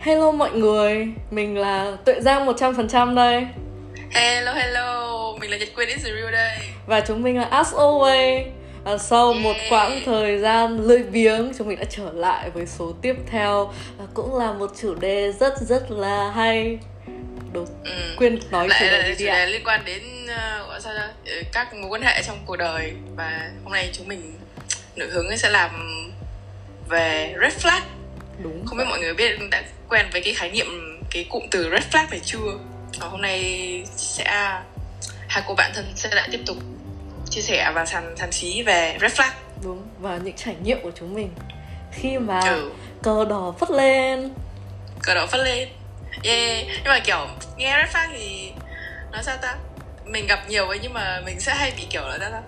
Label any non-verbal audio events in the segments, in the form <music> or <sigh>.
Hello mọi người, mình là Tuệ Giang 100% đây. Hello hello, mình là Nhật Quyên Israel đây. Và chúng mình là As Always. Và sau Yeah. một quãng thời gian lười biếng chúng mình đã trở lại với số tiếp theo. Và cũng là một chủ đề rất rất là hay. Đồ ừ. Quyên nói chủ Lại đề là chủ đề liên quan đến uh, gọi sao ra ờ, các mối quan hệ trong cuộc đời. Và hôm nay chúng mình nửa hướng sẽ làm về red flag Đúng Không biết mọi người biết đã quen với cái khái niệm, cái cụm từ red flag này chưa? Và hôm nay sẽ hai cô bạn thân sẽ lại tiếp tục chia sẻ và sàn sàn xí về red flag. Đúng, và những trải nghiệm của chúng mình Khi mà ừ. cờ đỏ phất lên. Cờ đỏ phất lên. Yeah. nhưng mà kiểu nghe red flag thì nói sao ta? Mình gặp nhiều ấy nhưng mà mình sẽ hay bị kiểu là sao ta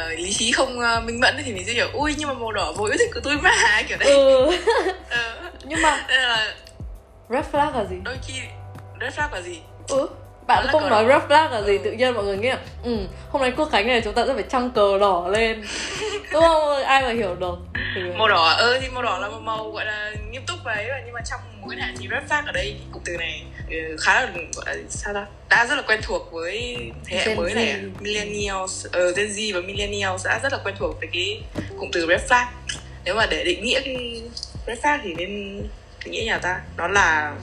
ờ, lý trí không ờ, minh mẫn thì mình sẽ kiểu ui nhưng mà màu đỏ vốn yêu thích của tôi mà. <laughs> Kiểu đấy. Ừ, <laughs> Ờ, nhưng mà nên là red flag là gì? đôi khi red flag là gì? Ừ, bạn là không nói red flag là gì Ừ. tự nhiên mọi người nghĩ là ừ, hôm nay quốc khánh này chúng ta sẽ phải trăng cờ đỏ lên. <laughs> Đúng không? Ai mà hiểu được thì màu đỏ ơ thì màu đỏ là một màu gọi là nghiêm túc và ấy mà nhưng mà trong mối quan hệ thì red flag ở đây cái cụm từ này ừ, khá là sao ta? Đã rất là quen thuộc với thế hệ Gen mới Z. này millennials ờ, Gen Z và millennials đã rất là quen thuộc với cái cụm từ red flag nếu mà để định nghĩa cái red flag thì nên định nghĩa nhà ta đó là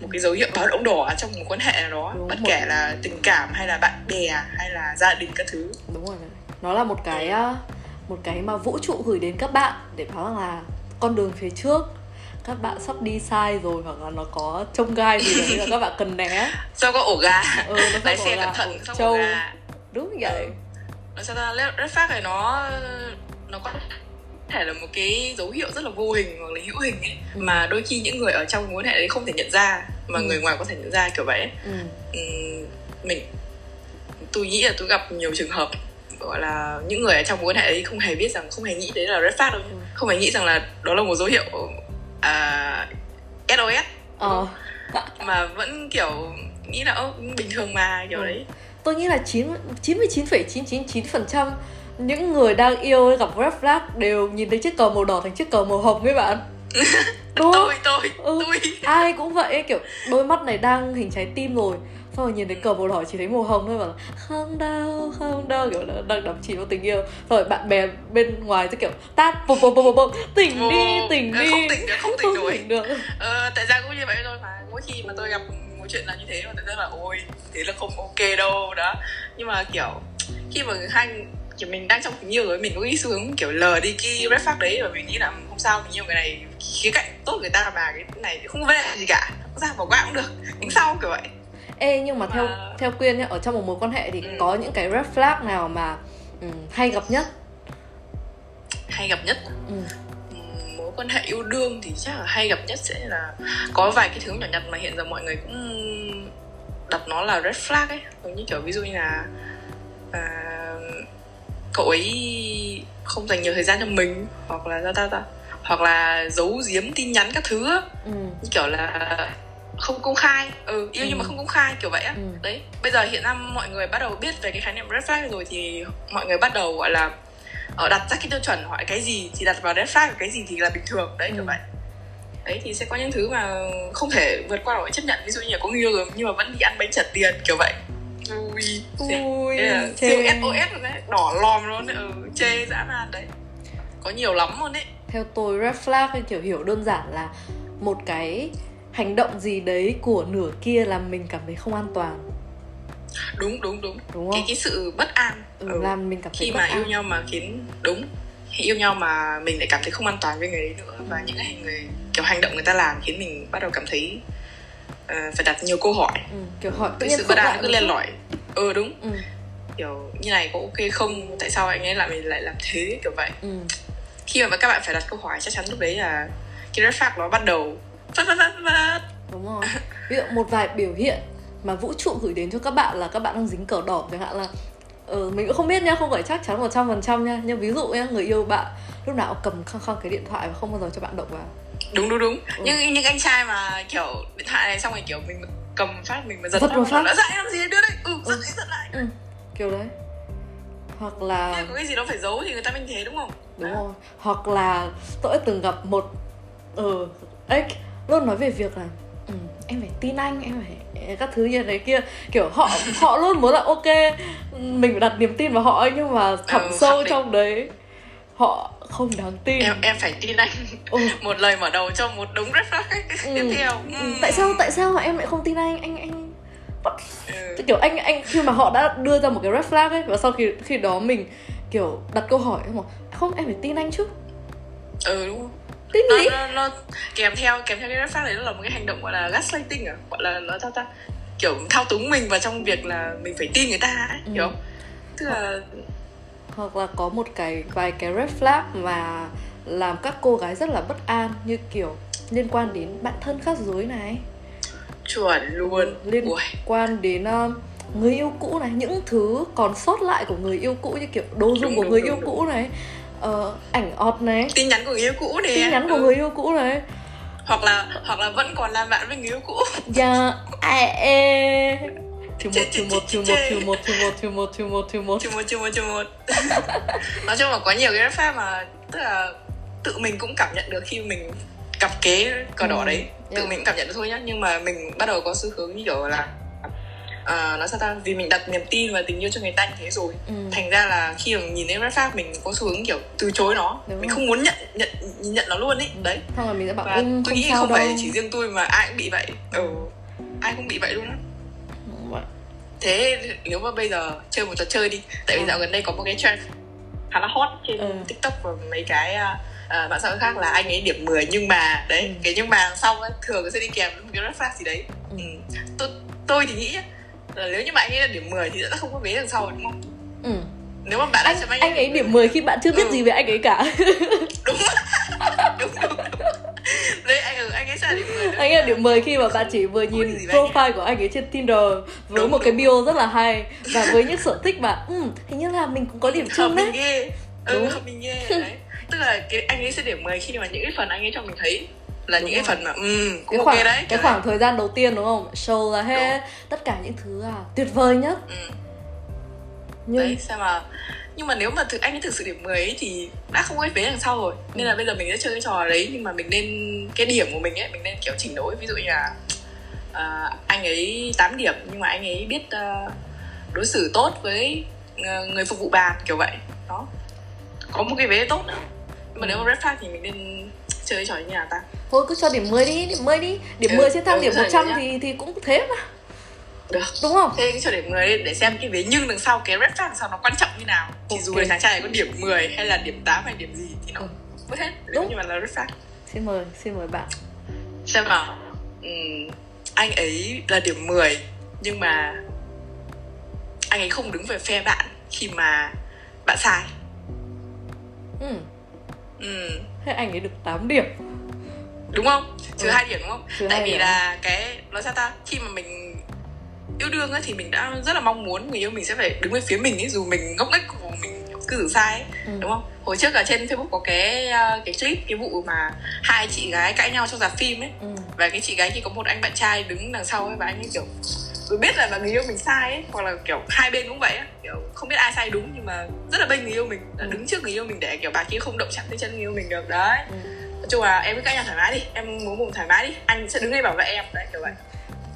một cái dấu hiệu báo động đỏ trong một quan hệ nào đó. Đúng, bất một- kể là tình cảm hay là bạn bè hay là gia đình các thứ. Đúng rồi. Nó là một cái á, một cái mà vũ trụ gửi đến các bạn để báo rằng là con đường phía trước các bạn sắp đi sai rồi hoặc là nó có trông gai gì đấy là các bạn cần né. <laughs> Sao có ổ gà? Ừ, nó <laughs> lái xe cẩn thận ổ sau trâu ổ gà? Đúng vậy. Nó sao ta? Red flag này nó nó có thể là một cái dấu hiệu rất là vô hình hoặc là hữu hình ấy Ừ. mà đôi khi những người ở trong mối hệ đấy không thể nhận ra mà Ừ. người ngoài có thể nhận ra kiểu vậy ấy. ừ. Ừm, mình tôi nghĩ là tôi gặp nhiều trường hợp gọi là những người ở trong mối hệ ấy không hề biết rằng không hề nghĩ đấy là red flag đâu Ừ. không hề nghĩ rằng là đó là một dấu hiệu à, SOS ờ mà vẫn kiểu nghĩ là bình thường mà kiểu Ừ. đấy tôi nghĩ là 9 99,999% những người đang yêu gặp red flag đều nhìn thấy chiếc cờ màu đỏ thành chiếc cờ màu hồng ấy bạn. <laughs> Đúng không? tôi tôi Ừ. tôi. ai cũng vậy kiểu đôi mắt này đang hình trái tim rồi. Xong rồi nhìn thấy cờ màu đỏ chỉ thấy màu hồng thôi là không đâu không đâu. Kiểu là đang đắm chìm vào tình yêu. Rồi bạn bè bên ngoài sẽ kiểu tát bộp bộp bộp bộp tỉnh đi Ồ, tỉnh ờ, đi. không tỉnh được không tỉnh nổi tỉnh được. Ờ, tại ra cũng như vậy thôi mà. Mỗi khi mà tôi gặp một chuyện là như thế mà tôi rất là ôi thế là không ok đâu đó. Nhưng mà kiểu khi mà hai kiểu mình đang trong tình yêu rồi mình có cái xu hướng kiểu lờ đi cái red flag đấy và mình nghĩ là không sao mình yêu người này khía cạnh tốt người ta mà cái này không vấn đề gì cả sao bỏ qua cũng được tính sau kiểu vậy Ê nhưng mà theo theo Quyên nhá, ở trong một mối quan hệ thì Ừ. có những cái red flag nào mà ừ, hay gặp nhất? hay gặp nhất Ừ. Mối quan hệ yêu đương thì chắc là hay gặp nhất sẽ là có vài cái thứ nhỏ nhặt mà hiện giờ mọi người cũng đặt nó là red flag ấy giống như kiểu ví dụ như là à, cậu ấy không dành nhiều thời gian cho mình hoặc là ra ta ta hoặc là giấu giếm tin nhắn các thứ Ừ. như kiểu là không công khai ừ yêu nhưng mà Ừ. không công khai kiểu vậy á Ừ. đấy bây giờ hiện nay mọi người bắt đầu biết về cái khái niệm red flag rồi thì mọi người bắt đầu gọi là ờ, đặt ra cái tiêu chuẩn hỏi cái gì thì đặt vào red flag cái gì thì là bình thường đấy kiểu Ừ. vậy đấy thì sẽ có những thứ mà không thể vượt qua nổi chấp nhận ví dụ như là có người yêu rồi nhưng mà vẫn đi ăn bánh trả tiền kiểu vậy ui Ui, chê. siêu SOS đấy. Đỏ lòm luôn đấy. Ừ, chê dã man đấy. Có nhiều lắm luôn đấy. Theo tôi red flag thì kiểu hiểu đơn giản là một cái hành động gì đấy của nửa kia làm mình cảm thấy không an toàn. Đúng đúng đúng. Đúng cái không? cái sự bất an. Ừ, ừ. làm mình cảm thấy khi mà an. yêu nhau mà khiến đúng. Yêu nhau mà mình lại cảm thấy không an toàn với người ấy nữa và những cái người kiểu hành động người ta làm khiến mình bắt đầu cảm thấy ờ, phải đặt nhiều câu hỏi. Ừ, kiểu hỏi tự sự bất an cứ chút. lỏi. Ừ đúng. Ừ, kiểu như này có ok không? Tại sao anh ấy lại mình lại làm thế? Kiểu vậy. Ừ. khi mà các bạn phải đặt câu hỏi chắc chắn lúc đấy là cái red flag nó bắt đầu phát phát phát phát đúng rồi. Ví dụ một vài biểu hiện mà vũ trụ gửi đến cho các bạn là các bạn đang dính cờ đỏ chẳng hạn là ừ, mình cũng không biết nha không phải chắc chắn một trăm phần trăm nha. Nhưng ví dụ nhá người yêu bạn lúc nào cũng cầm khăng khăng cái điện thoại và không bao giờ cho bạn động vào đúng đúng đúng. Ừ. nhưng những anh trai mà kiểu điện thoại này xong rồi kiểu mình cầm phát mình mà giật phát phát. nó dạy làm gì đưa đây ừ giật lại giật lại. Ừ, kiểu đấy. Hoặc là có cái gì đó phải giấu thì người ta mới thế đúng không? Đúng rồi. Hoặc là tôi đã từng gặp một ừ, ex luôn nói về việc là ừ, em phải tin anh em phải các thứ như thế kia. Kiểu họ họ luôn muốn là ok mình phải đặt niềm tin vào họ ấy, nhưng mà Ừ, sâu khẳng định. trong đấy họ không đáng tin em em phải tin anh Ừ. <laughs> một lời mở đầu cho một đống red flag. <laughs> Ừ. tiếp theo Ừ, Ừ. tại sao tại sao mà em lại không tin anh anh anh Ừ. kiểu anh anh khi mà họ đã đưa ra một cái red flag ấy và sau khi khi đó mình kiểu đặt câu hỏi không không em phải tin anh chứ ừ đúng không tin nó, gì nó, nó kèm theo kèm theo cái red flag đấy là một cái hành động gọi là gaslighting à gọi là nó sao ta kiểu thao túng mình vào trong việc là mình phải tin người ta ấy, Ừ. hiểu không tức là hoặc là có một cái vài cái red flag mà làm các cô gái rất là bất an như kiểu liên quan đến bạn thân khác giới này. Chuẩn luôn. Liên Ui, quan đến um, người yêu cũ này những thứ còn sót lại của người yêu cũ như kiểu đồ dùng Đúng, của đúng, người đúng, yêu đúng. cũ này ờ, ảnh ọt này. Tin nhắn của người yêu cũ này tin nhắn của Ừ. người yêu cũ này. Hoặc là hoặc là vẫn còn làm bạn với người yêu cũ. Dạ à, trừ một chê, một chê, một trừ một trừ một trừ một trừ một trừ một chưa một chưa một nói chung là có nhiều cái flag mà tức là tự mình cũng cảm nhận được khi mình cặp cái cờ đỏ Ừ, đấy. Tự mình cũng cảm nhận được thôi nhá nhưng mà mình bắt đầu có xu hướng như kiểu là à, nói sao ta vì mình đặt niềm tin và tình yêu cho người ta như thế rồi. Ừ. thành ra là khi mà nhìn thấy red flag mình có xu hướng kiểu từ chối nó. Đúng mình rồi. không muốn nhận nhận nhận nó luôn ấy đấy. Xong rồi mình sẽ bảo và tôi nghĩ không đâu. phải chỉ riêng tôi mà ai cũng bị vậy. Ừ. Ai cũng bị vậy luôn á. Thế nếu mà bây giờ chơi một trò chơi đi tại vì Ừ. dạo gần đây có một cái trend khá là hot trên Ừ. tiktok và mấy cái uh, mạng xã hội khác là anh ấy điểm 10 nhưng mà đấy Ừ. cái nhưng mà sau ấy, thường sẽ đi kèm với một cái red flag gì đấy Ừ. ừ. tôi, tôi thì nghĩ là nếu như anh ấy là điểm 10 thì sẽ không có vế đằng sau đúng không ừ. nếu mà bạn đã anh, xem anh, anh ấy điểm 10 khi bạn chưa biết Ừ. gì về anh ấy cả <laughs> <laughs> đúng đúng đúng, đúng. <laughs> đấy anh ừ, anh ấy sẽ là điểm 10 anh ấy là điểm 10 khi mà bạn chỉ vừa nhìn profile của anh ấy trên Tinder với Đúng, một cái đúng. bio rất là hay và với những sở thích mà ừ, hình như là mình cũng có điểm chung đấy ghê ừ, Đúng. mình ghê đấy tức là cái anh ấy sẽ điểm 10 khi mà những cái phần anh ấy cho mình thấy là Đúng những cái rồi. phần mà um, cái cũng khoảng ok đấy cái kiểu khoảng thời gian đầu tiên đúng không show là hết tất cả những thứ à, tuyệt vời nhất. Ừ. nhưng đấy xem mà nhưng mà nếu mà thực anh ấy thực sự điểm 10 ấy thì đã không có vế đằng sau rồi. Nên Ừ. là bây giờ mình sẽ chơi cái trò đấy nhưng mà mình nên cái điểm của mình ấy mình nên kiểu chỉnh đổi ví dụ như là à, anh ấy 8 điểm nhưng mà anh ấy biết à, đối xử tốt với ờ, người phục vụ bàn kiểu vậy. Đó. Có một cái vế tốt nữa. Nhưng mà nếu mà red flag thì mình nên chơi trò như nào ta. Thôi cứ cho điểm 10 đi điểm 10 đi. Điểm Ừ, 10 sẽ thăng ừ, điểm rồi 100 nhá. thì thì cũng thế mà được. Đúng không? Thế cái cho điểm 10 đi để xem cái vế nhưng đằng sau cái red flag đằng sau nó quan trọng như nào. Thì dù Ok. là chàng trai có điểm 10 hay là điểm 8 hay điểm gì thì nó Ừ. vứt hết. Đúng. như mà là red flag. Xin mời xin mời bạn. Xem nào. Ừm, anh ấy là điểm 10 nhưng mà anh ấy không đứng về phe bạn khi mà bạn sai. Ừ. Ừm, thế anh ấy được 8 điểm. Đúng không? Trừ Ừ. hai điểm đúng không? Trừ tại vì điểm. là cái nói sao ta? Khi mà mình yêu đương ấy thì mình đã rất là mong muốn người yêu mình sẽ phải đứng về phía mình ấy dù mình ngốc nghếch của mình cư xử sai ấy ừ. đúng không hồi trước ở trên facebook có cái uh, cái clip cái vụ mà hai chị gái cãi nhau trong rạp phim ấy Ừ. và cái chị gái kia có một anh bạn trai đứng đằng sau ấy và anh ấy kiểu tôi biết là, là người yêu mình sai ấy hoặc là kiểu hai bên cũng vậy á kiểu không biết ai sai đúng nhưng mà rất là bênh người yêu mình là Ừ. đứng trước người yêu mình để kiểu bà kia không động chạm tới chân người yêu mình được đấy Ừ. nói chung là em cứ cãi nhau thoải mái đi em muốn vùng thoải mái đi anh sẽ đứng đây bảo vệ em đấy kiểu vậy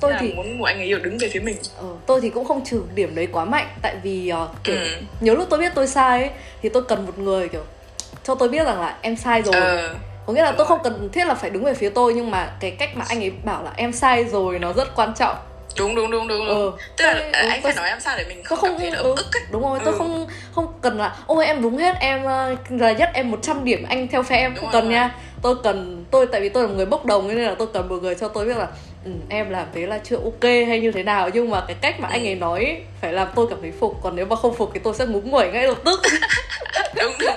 tôi là thì muốn anh người yêu đứng về phía mình ờ, tôi thì cũng không trừ điểm đấy quá mạnh tại vì ờ, kiểu Ừ. nhiều lúc tôi biết tôi sai ấy, thì tôi cần một người kiểu cho tôi biết rằng là em sai rồi ờ có nghĩa là tôi rồi. không cần thiết là phải đứng về phía tôi nhưng mà cái cách mà anh ấy bảo là em sai rồi nó rất quan trọng đúng đúng đúng đúng, đúng. ừ. tức là tôi- anh ừ, phải tôi- nói em sao để mình tôi không, không cảm thấy ừ, ức ấy đúng rồi tôi Ừ. không không cần là ôi em đúng hết em ờ, là nhất em 100 điểm anh theo phe em Đúng không rồi, cần đúng nha tôi cần tôi tại vì tôi là một người bốc đồng nên là tôi cần một người cho tôi biết là ừ, em làm thế là chưa ok hay như thế nào nhưng mà cái cách mà anh Ừ. ấy nói ấy, phải làm tôi cảm thấy phục còn nếu mà không phục thì tôi sẽ ngúng nguẩy ngay lập tức <laughs> đúng đúng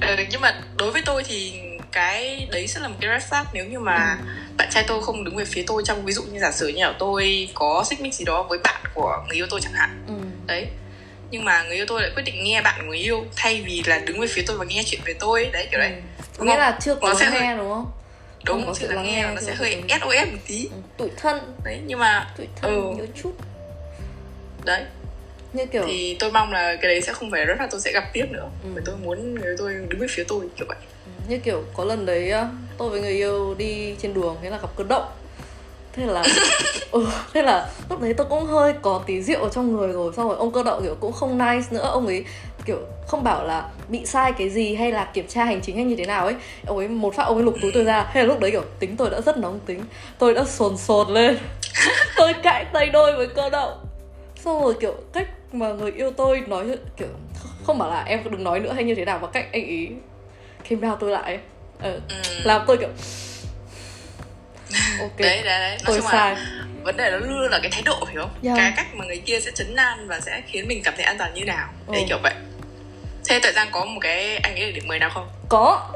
ừ, nhưng mà đối với tôi thì cái đấy sẽ là một cái red flag nếu như mà Ừ. bạn trai tôi không đứng về phía tôi trong ví dụ như giả sử như là tôi có xích mích gì đó với bạn của người yêu tôi chẳng hạn ừ. đấy nhưng mà người yêu tôi lại quyết định nghe bạn người yêu thay vì là đứng về phía tôi và nghe chuyện về tôi đấy kiểu đấy Ừ. có Đúng nghĩa không? là chưa có nghe đúng không đúng có sự là lắng nghe nó sẽ hơi sos một tí. Ừ. tủi thân. Đấy nhưng mà tủi thân Ừ. nhiều chút. Đấy. Như kiểu thì tôi mong là cái đấy sẽ không phải rất là tôi sẽ gặp tiếp nữa. Ừ. bởi tôi muốn người tôi đứng về phía tôi kiểu vậy. Ừ, như kiểu có lần đấy tôi với người yêu đi trên đường thế là gặp cơn động. Thế là <laughs> ừ, thế là lúc đấy tôi cũng hơi có tí rượu ở trong người rồi xong rồi ông cơ động kiểu cũng không nice nữa. Ông ấy kiểu không bảo là bị sai cái gì hay là kiểm tra hành chính hay như thế nào ấy. Ông ấy một phát ông ấy lục túi tôi ra. Hay là lúc đấy kiểu tính tôi đã rất nóng tính. Tôi đã sồn sồn lên. <laughs> Tôi cãi tay đôi với cơ động xong rồi kiểu cách mà người yêu tôi nói kiểu không bảo là em đừng nói nữa hay như thế nào và cách anh ý came down tôi lại. Ờ, Ừ. làm tôi kiểu <laughs> ok đấy đấy đấy. Nói tôi chung sai. là vấn đề nó luôn là cái thái độ hiểu không? Dạ. cái cách mà người kia sẽ chấn an và sẽ khiến mình cảm thấy an toàn như nào. Đấy Ừ. kiểu vậy thế tại giang có một cái anh ấy điểm 10 nào không? Có.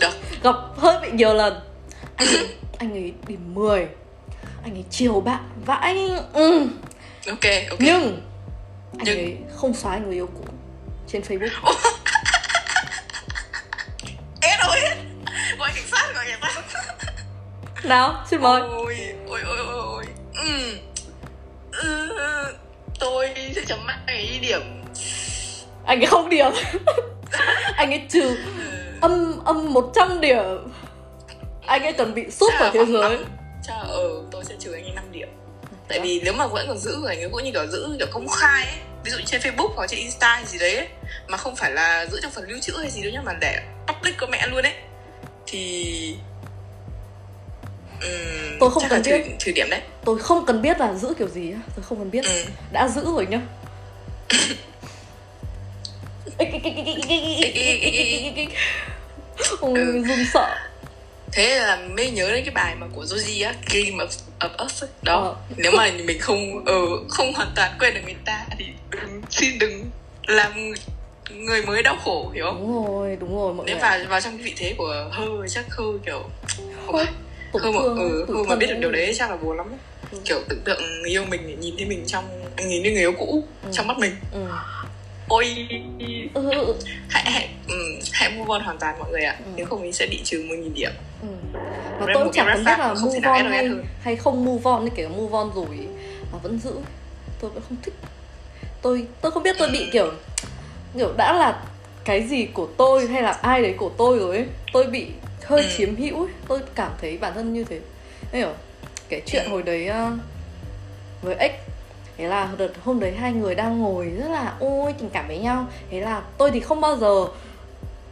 Được. Gặp hơi bị nhiều lần. <coughs> Anh ấy, anh ấy điểm 10 anh ấy chiều bạn vãi. Ừ. ok ok. Nhưng anh Nhưng- ấy không xóa người yêu cũ trên facebook. Ế rồi gọi cảnh sát gọi cảnh sát. Nào xin mời. Ôi ôi ôi ôi ôi. Ừ. Ừ, tôi sẽ chấm anh ấy điểm anh ấy không điểm. <laughs> Anh ấy trừ âm âm 100 điểm. Anh ấy cần bị sút vào thế giới. là ờ tôi sẽ trừ anh ấy 5 điểm. Tại vì nếu mà vẫn còn giữ của anh ấy cũng như kiểu giữ kiểu công khai ấy. Ví dụ trên facebook hoặc trên insta hay gì đấy ấy, mà không phải là giữ trong phần lưu trữ hay gì đâu nhá mà để public có mẹ luôn ấy. Thì Ừm, Tôi không cần là trừ, biết. trừ điểm đấy. Tôi không cần biết là giữ kiểu gì tôi không cần biết. Ừ. đã giữ rồi nhá <laughs> ôi run sợ thế là mới nhớ đến cái bài mà của Joji á Dream of, of Us đó Ờ. nếu mà mình không ờ, không hoàn toàn quên được người ta thì đừng, xin đừng làm người- mới đau khổ hiểu không đúng rồi đúng rồi mọi nếu người vào vào trong cái vị thế của hơ chắc hơ kiểu tổn hơ mà, ừ, hơ mà biết được điều đấy chắc là buồn lắm Ừ. kiểu tưởng tượng người yêu mình nhìn thấy mình trong anh nhìn thấy người yêu cũ Ừ. trong mắt mình ừ. Ôi Ừ, ừ, ừ. hãy hãy ừ, hãy move on hoàn toàn mọi người ạ Ừ. nếu không mình sẽ bị trừ 10.000 điểm Ừ. Và tôi chẳng cái cần biết là move on hay, hay không move on kiểu move on rồi mà vẫn giữ tôi vẫn không thích tôi tôi không biết tôi bị kiểu kiểu đã là cái gì của tôi hay là ai đấy của tôi rồi ấy tôi bị hơi Ừ. chiếm hữu ấy tôi cảm thấy bản thân như thế hiểu kể chuyện Ừ. hồi đấy ờ, với ếch thế là đợt hôm đấy hai người đang ngồi rất là ôi tình cảm với nhau. Thế là tôi thì không bao giờ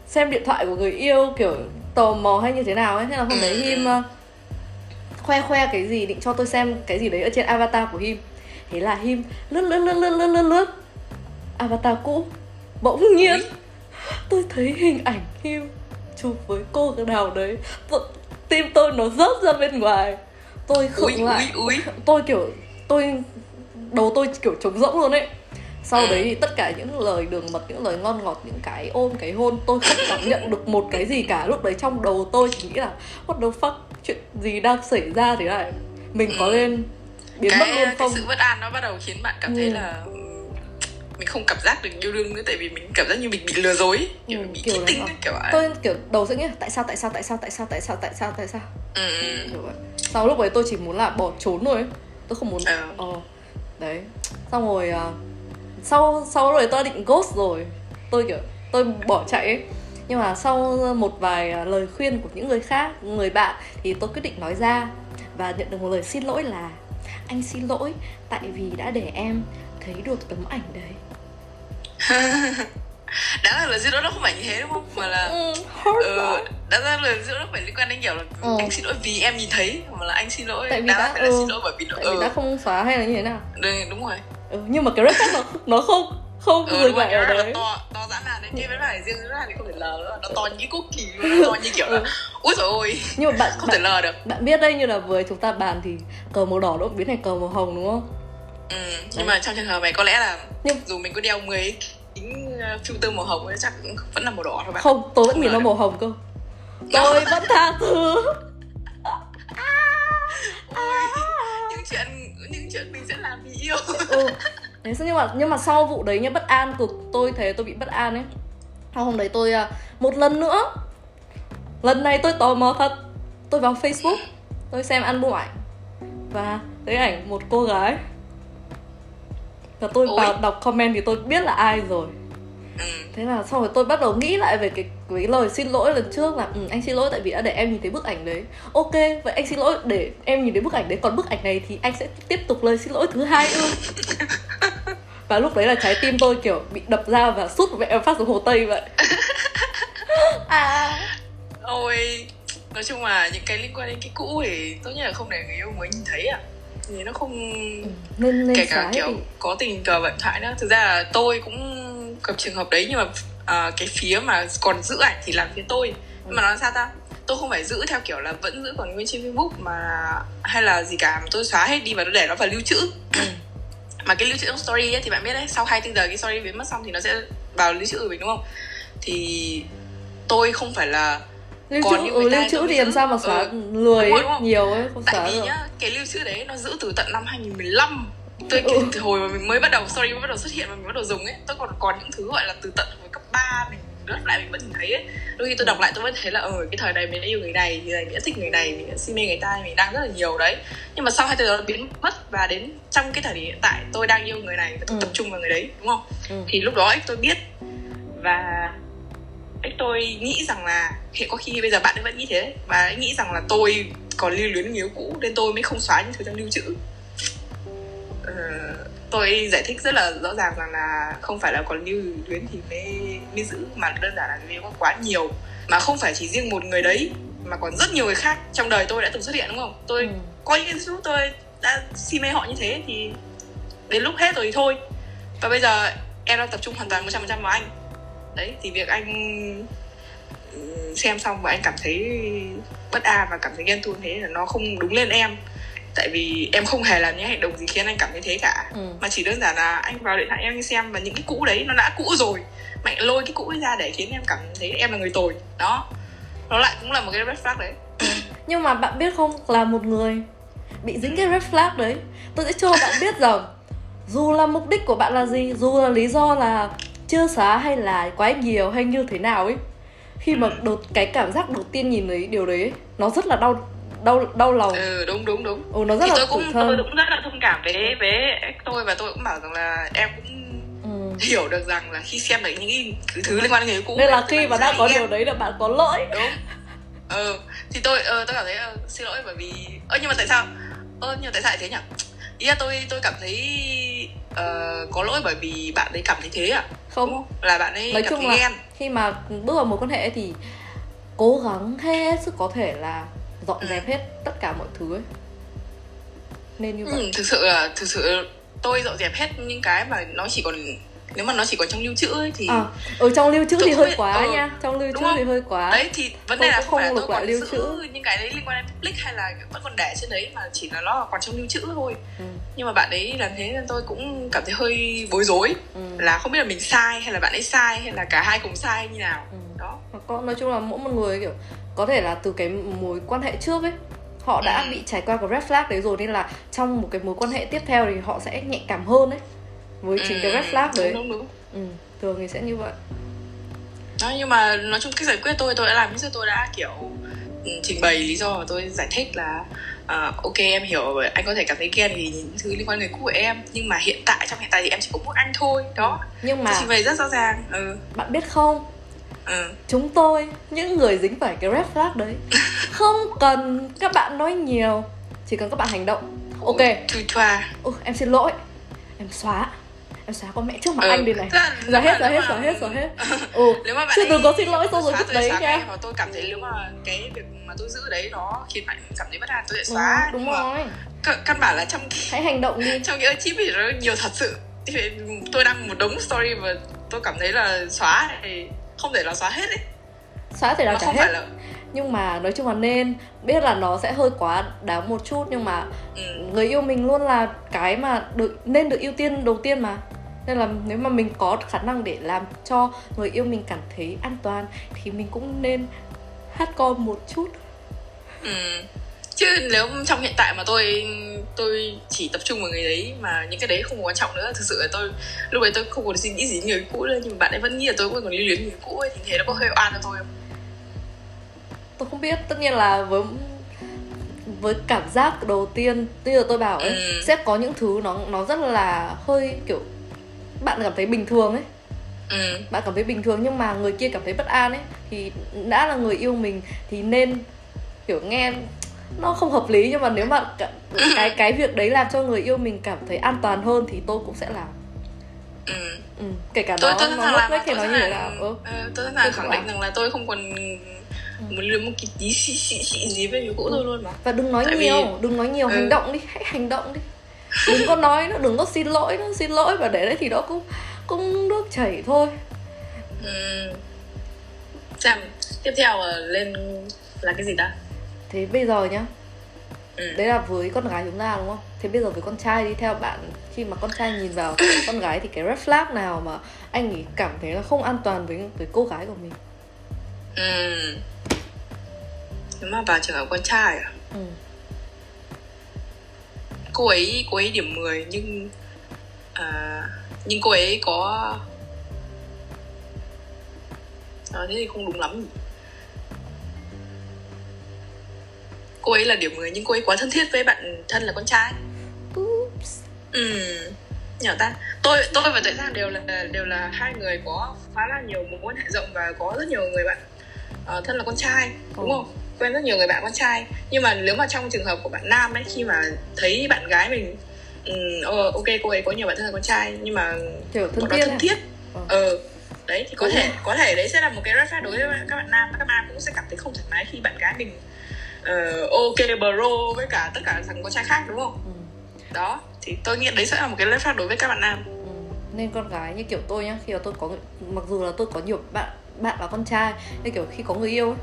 xem điện thoại của người yêu kiểu tò mò hay như thế nào ấy. Thế là hôm đấy Ừ. him ờ, khoe khoe cái gì định cho tôi xem cái gì đấy ở trên avatar của him. Thế là him lướt lướt lướt lướt lướt lướt lướt. Avatar cũ bỗng nhiên tôi thấy hình ảnh him chụp với cô nào đấy. Tim tôi nó rớt ra bên ngoài. Tôi khựng lại ui ui. Tôi kiểu tôi đầu tôi kiểu trống rỗng luôn ấy sau Ừ. đấy thì tất cả những lời đường mật những lời ngon ngọt những cái ôm cái hôn tôi không cảm nhận được một cái gì cả lúc đấy trong đầu tôi chỉ nghĩ là what the fuck chuyện gì đang xảy ra thế này mình có Ừ. lên biến mất cái, luôn cái không sự bất an nó bắt đầu khiến bạn cảm thấy Ừ. là ừ, mình không cảm giác được yêu đương nữa tại vì mình cảm giác như mình bị lừa dối kiểu Ừ, bị kiểu đấy. ấy, kiểu ấy. tôi kiểu đầu sẽ nghĩ là tại sao tại sao tại sao tại sao tại sao tại sao tại sao ừ, ừ. sau lúc đấy tôi chỉ muốn là bỏ trốn thôi ấy. tôi không muốn Ờ. ờ đấy. Xong rồi uh, sau sau rồi tôi định ghost rồi. Tôi kiểu tôi bỏ chạy ấy. Nhưng mà sau một vài à, lời khuyên của những người khác người bạn thì tôi quyết định nói ra và nhận được một lời xin lỗi là anh xin lỗi tại vì đã để em thấy được tấm ảnh đấy. <laughs> đáng là lời xin lỗi nó không phải như thế đúng không mà là ừ, ừ, quá. đáng ra lời xin lỗi nó phải liên quan đến kiểu là Ừ. anh xin lỗi vì em nhìn thấy mà là anh xin lỗi Tại vì đáng đã- là ừ. xin lỗi bởi vì nó tại vì ừ, đã không xóa hay là như thế nào đúng, đúng rồi ừ, nhưng mà cái red flag nó nó không không ừ, dừng lại ở nó là đấy to to dã man đấy chứ với lại riêng với lại thì không thể lờ nữa nó to như quốc kỳ nó <laughs> to như kiểu là Ừ. úi rồi ôi nhưng mà bạn không thể bạn, lờ được bạn biết đây như là vừa chúng ta bàn thì cờ màu đỏ nó cũng biến thành cờ màu hồng đúng không ừ. nhưng mà trong trường hợp này có lẽ là Nhưng- dù mình có đeo 10 kính filter màu hồng ấy chắc cũng vẫn là màu đỏ thôi bạn. Không tôi vẫn nhìn nó màu hồng cơ. Tôi <laughs> vẫn tha thứ. Ôi, những chuyện những chuyện mình sẽ làm vì yêu. Ừ. Thế nhưng mà nhưng mà sau vụ đấy nhá bất an cực. Tôi thấy tôi bị bất an ấy. Sau hôm đấy tôi à, một lần nữa. Lần này tôi tò mò thật. Tôi vào facebook tôi xem album ảnh. Và thấy ảnh một cô gái và tôi Ôi. vào đọc comment thì tôi biết là ai rồi. Ừ. thế là xong rồi tôi bắt đầu nghĩ lại về cái cái lời xin lỗi lần trước là ừ, anh xin lỗi tại vì đã để em nhìn thấy bức ảnh đấy. Ok vậy anh xin lỗi để em nhìn thấy bức ảnh đấy. Còn bức ảnh này thì anh sẽ tiếp tục lời xin lỗi thứ hai ư? <laughs> Và lúc đấy là trái tim tôi kiểu bị đập ra và sút mẹ phát xuống hồ tây vậy. <laughs> À. Ôi nói chung là những cái liên quan đến cái cũ thì tốt nhất là không để người yêu mới nhìn thấy à thì nó không ừ, nên, nên kể cả kiểu thì... có tình cờ vận thoại nữa. Thực ra là tôi cũng gặp trường hợp đấy nhưng mà uh, cái phía mà còn giữ ảnh thì là phía tôi. Ừ. nhưng mà nói sao ta? Tôi không phải giữ theo kiểu là vẫn giữ còn nguyên trên facebook mà hay là gì cả mà tôi xóa hết đi và tôi để nó vào lưu trữ. Ừ. <coughs> mà cái lưu trữ trong story ấy, thì bạn biết đấy sau 24 giờ cái story biến mất xong thì nó sẽ vào lưu trữ của mình đúng không? Thì tôi không phải là lưu trữ ừ, lưu trữ thì làm sao mà xóa ừ, lười đúng rồi, đúng không? nhiều ấy không tại xóa vì được. nhá cái lưu trữ đấy nó giữ từ tận năm 2015 tôi ừ. từ hồi mà mình mới bắt đầu sorry mới bắt đầu xuất hiện và mình bắt đầu dùng ấy tôi còn còn những thứ gọi là từ tận hồi cấp 3 mình lướt lại mình vẫn nhìn thấy ấy đôi khi tôi đọc lại tôi vẫn thấy là ở ừ, cái thời này mình đã yêu người này thì này mình đã thích người này mình đã si mê người ta mình đang rất là nhiều đấy nhưng mà sau hai từ đó biến mất và đến trong cái thời điểm hiện tại tôi đang yêu người này và tôi ừ. tập trung vào người đấy đúng không ừ. thì lúc đó ấy tôi biết và tôi nghĩ rằng là hiện có khi bây giờ bạn ấy vẫn nghĩ thế và ấy nghĩ rằng là tôi còn lưu luyến người yêu cũ nên tôi mới không xóa những thứ trong lưu trữ. Ờ, tôi giải thích rất là rõ ràng rằng là không phải là còn lưu luyến thì mới mới giữ mà đơn giản là vì có quá nhiều mà không phải chỉ riêng một người đấy mà còn rất nhiều người khác trong đời tôi đã từng xuất hiện đúng không? Tôi ừ. có những lúc tôi đã si mê họ như thế thì đến lúc hết rồi thì thôi. Và bây giờ em đang tập trung hoàn toàn 100% vào anh đấy thì việc anh ừ, xem xong và anh cảm thấy bất an và cảm thấy ghen tuông thế là nó không đúng lên em. Tại vì em không hề làm những hành động gì khiến anh cảm thấy thế cả. Ừ. mà chỉ đơn giản là anh vào điện thoại em xem và những cái cũ đấy nó đã cũ rồi. Mạnh lôi cái cũ ấy ra để khiến em cảm thấy em là người tồi. Đó. Nó lại cũng là một cái red flag đấy. <coughs> Nhưng mà bạn biết không là một người bị dính cái red flag đấy. Tôi sẽ cho bạn biết rằng dù là mục đích của bạn là gì dù là lý do là chưa xóa hay là quá nhiều hay như thế nào ấy. Khi mà đầu, cái cảm giác đầu tiên nhìn thấy điều đấy nó rất là đau đau đau lòng. Ừ đúng đúng đúng. Ừ, nó rất thì là tôi cũng tôi cũng rất là thông cảm với với tôi và tôi cũng bảo rằng là em cũng ừ. hiểu được rằng là khi xem được những cái thứ liên quan đến người cũ nên là khi mà đã có em. điều đấy là bạn có lỗi. Đúng. Ừ thì tôi uh, tôi cảm thấy uh, xin lỗi bởi vì ơ nhưng mà tại sao? Ơ nhưng mà tại sao lại thế nhỉ? Ý là tôi tôi cảm thấy uh, có lỗi bởi vì bạn ấy cảm thấy thế à không. Là bạn ấy nói cảm chung thấy là ghen. khi mà bước vào mối quan hệ thì cố gắng hết sức có thể là dọn ừ. dẹp hết tất cả mọi thứ ấy. Nên như vậy. ừ, thực sự là thực sự tôi dọn dẹp hết những cái mà nó chỉ còn nếu mà nó chỉ còn trong lưu trữ ấy thì à, ở trong lưu trữ thì hơi biết, quá ừ, nha trong lưu trữ thì hơi quá đấy thì vấn đề là không, không phải là tôi còn lưu giữ trữ. những cái đấy liên quan đến public hay là vẫn còn để trên đấy mà chỉ là nó còn trong lưu trữ thôi ừ. nhưng mà bạn ấy làm thế nên tôi cũng cảm thấy hơi bối rối ừ. là không biết là mình sai hay là bạn ấy sai hay là cả hai cùng sai như nào ừ. đó có nói chung là mỗi một người kiểu có thể là từ cái mối quan hệ trước ấy họ đã ừ. bị trải qua cái red flag đấy rồi nên là trong một cái mối quan hệ tiếp theo thì họ sẽ nhạy cảm hơn ấy với chính cái red flag đấy. Đúng, đúng, đúng. Ừ, thường thì sẽ như vậy. Đó nhưng mà nói chung cách giải quyết tôi tôi đã làm như tôi đã kiểu ừ, trình bày lý do và tôi giải thích là uh, ok em hiểu anh có thể cảm thấy ghen vì những thứ liên quan người cũ của em nhưng mà hiện tại trong hiện tại thì em chỉ có một anh thôi đó. Nhưng mà tôi trình bày rất rõ ràng ừ. bạn biết không? Ừ. chúng tôi những người dính phải cái red flag đấy <laughs> không cần các bạn nói nhiều chỉ cần các bạn hành động. Ok. Ừ, em xin lỗi. Em xóa em xóa con mẹ trước mặt ừ. anh đi này. Xóa hết xóa hết xóa hết xóa hết. Ừ. Nếu mà bạn chưa từng có xin lỗi xong rồi chút đấy nha. và tôi cảm thấy nếu mà cái việc mà tôi giữ đấy nó khiến bạn cảm thấy bất an tôi sẽ xóa. Ừ, đúng rồi. căn bản là trong hãy hành động đi. <laughs> trong cái chip thì nó nhiều thật sự. Tôi đăng một đống story và tôi cảm thấy là xóa thì không thể là xóa hết ấy. Xóa thể nào trả hết. là... nhưng mà nói chung là nên biết là nó sẽ hơi quá đáng một chút nhưng mà ừ. người yêu mình luôn là cái mà được nên được ưu tiên đầu tiên mà nên là nếu mà mình có khả năng để làm cho người yêu mình cảm thấy an toàn thì mình cũng nên hát con một chút. Ừ. Chứ nếu trong hiện tại mà tôi tôi chỉ tập trung vào người đấy mà những cái đấy không quan trọng nữa. Thực sự là tôi lúc đấy tôi không còn suy nghĩ gì người cũ nữa nhưng mà bạn ấy vẫn nghĩ là tôi vẫn còn lưu luyến người cũ ấy thì thế nó có hơi oan cho tôi không? Tôi không biết tất nhiên là với với cảm giác đầu tiên bây giờ tôi bảo ấy ừ. sẽ có những thứ nó nó rất là hơi kiểu bạn cảm thấy bình thường ấy ừ. bạn cảm thấy bình thường nhưng mà người kia cảm thấy bất an ấy thì đã là người yêu mình thì nên kiểu nghe nó không hợp lý nhưng mà nếu mà <coughs> cái cái việc đấy làm cho người yêu mình cảm thấy an toàn hơn thì tôi cũng sẽ làm ừ. ừ. kể cả tôi nó tôi nó sẵn sàng ngốc làm nghếch thì tôi nó sẵn như thế nào ừ. ờ, tôi sẵn Tôi sàng khẳng định rằng là tôi không còn một một cái tí xị xị xị gì với người cũ tôi luôn mà và đừng nói Tại vì- nhiều đừng nói nhiều Ừ. hành động đi hãy hành động đi đừng có nói nữa đừng có xin lỗi nữa xin lỗi và để đấy thì nó cũng cũng nước chảy thôi ừ. xem tiếp theo là lên là cái gì ta thế bây giờ nhá Ừ. đấy là với con gái chúng ta đúng không thế bây giờ với con trai đi theo bạn khi mà con trai nhìn vào <coughs> con gái thì cái red flag nào mà anh ấy cảm thấy là không an toàn với với cô gái của mình ừ. nếu mà vào trường hợp con trai à ừ. Cô ấy cô ấy điểm 10 nhưng à, nhưng cô ấy có à, thế thì không đúng lắm cô ấy là điểm 10 nhưng cô ấy quá thân thiết với bạn thân là con trai Oops. ừ nhỏ ta tôi tôi và tuệ giang đều là đều là hai người có khá là nhiều mối quan hệ rộng và có rất nhiều người bạn ờ, thân là con trai đúng Ừ. không quen rất nhiều người bạn con trai nhưng mà nếu mà trong trường hợp của bạn nam ấy khi mà thấy bạn gái mình ừ, ờ, ok cô ấy có nhiều bạn thân là con trai nhưng mà kiểu thân thiết thân à? thiết Ờ. ờ đấy thì có Đúng thể rồi. có thể đấy sẽ là một cái red flag đối với các bạn nam các bạn nam cũng sẽ cảm thấy không thoải mái khi bạn gái mình ờ, ok bro với cả tất cả thằng con trai khác đúng không ừ. đó thì tôi nghĩ đấy sẽ là một cái red flag đối với các bạn nam Ừ. nên con gái như kiểu tôi nhá khi mà tôi có mặc dù là tôi có nhiều bạn bạn là con trai nhưng kiểu khi có người yêu ấy,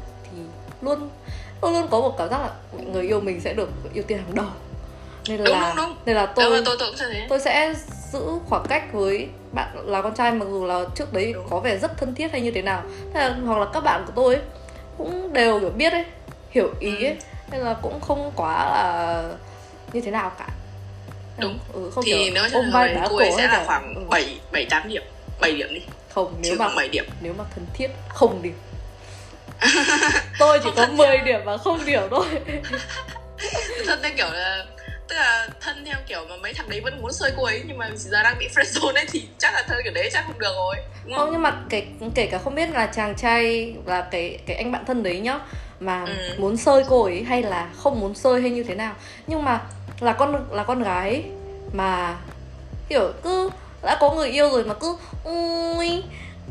luôn luôn luôn có một cảm giác là người yêu mình sẽ được ưu tiên hàng đầu nên Đúng, là đúng, đúng. nên là tôi tôi tôi tôi tôi sẽ giữ khoảng cách với bạn là con trai mặc dù là trước đấy Đúng. có vẻ rất thân thiết hay như thế nào thế là, hoặc là các bạn của tôi ấy, cũng đều kiểu biết ấy hiểu ý Ừ. ấy nên là cũng không quá là như thế nào cả Đúng. ừ, không thì kiểu nếu ôm vai đá cổ sẽ là khoảng ừ. 7 7 8 điểm 7 điểm đi không nếu mà khoảng 7 điểm nếu mà thân thiết không điểm tôi chỉ Không có thân 10 theo. điểm và không điểm thôi <laughs> thân theo kiểu là tức là thân theo kiểu mà mấy thằng đấy vẫn muốn sơi cô ấy nhưng mà giờ đang bị friendzone ấy thì chắc là thân kiểu đấy chắc không được rồi đúng không không nhưng mà kể kể cả không biết là chàng trai là cái cái anh bạn thân đấy nhá mà Ừ. muốn sơi cô ấy hay là không muốn sơi hay như thế nào nhưng mà là con là con gái ấy, mà kiểu cứ đã có người yêu rồi mà cứ ui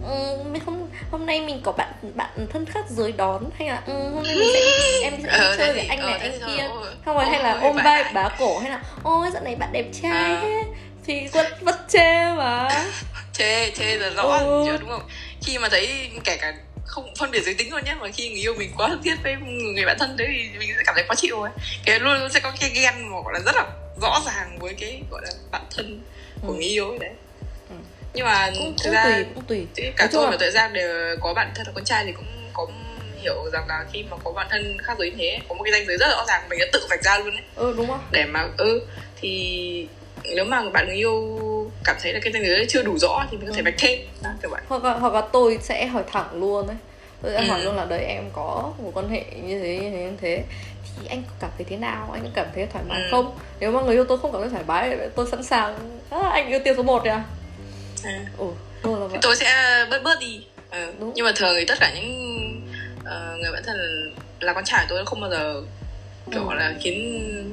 ừ, mình không hôm nay mình có bạn bạn thân khác giới đón hay là ừ, hôm nay mình sẽ <laughs> em sẽ Ờ, chơi với anh ờ, này anh kia không rồi hay là ôm vai bá cổ hay là ôi dạo này bạn đẹp trai thế thì vẫn vẫn chê mà <laughs> chê chê là rõ Ừ. chứ đúng không khi mà thấy kể cả không phân biệt giới tính luôn nhé mà khi người yêu mình quá thân thiết với người bạn thân đấy thì mình sẽ cảm thấy khó chịu ấy cái luôn sẽ có cái ghen mà gọi là rất là rõ ràng với cái gọi là bạn thân của Ừ. người yêu ấy đấy Ừ. nhưng mà cũng, thực cũng ra tùy cũng tùy. cả tôi và tuệ giang đều có bạn thân là con trai thì cũng có hiểu rằng là khi mà có bạn thân khác giới như thế có một cái ranh giới rất rõ ràng mình đã tự vạch ra luôn đấy ừ đúng không? Để mà ừ thì nếu mà bạn người yêu cảm thấy là cái ranh giới chưa đủ rõ thì mình có thể Ừ. vạch thêm. Đó kiểu vậy. Hoặc là, hoặc là tôi sẽ hỏi thẳng luôn đấy tôi sẽ Ừ. hỏi luôn là đấy em có một quan hệ như thế như thế như thế thì anh cảm thấy thế nào? Anh có cảm thấy thoải mái Ừ. không? Nếu mà người yêu tôi không cảm thấy thoải mái tôi sẵn sàng à, anh ưu tiên số 1 à à. ừ là tôi sẽ bớt bớt đi ừ. Đúng. nhưng mà thường thì tất cả những ờ, người bạn thân là con trai của tôi không bao giờ kiểu Ừ. là khiến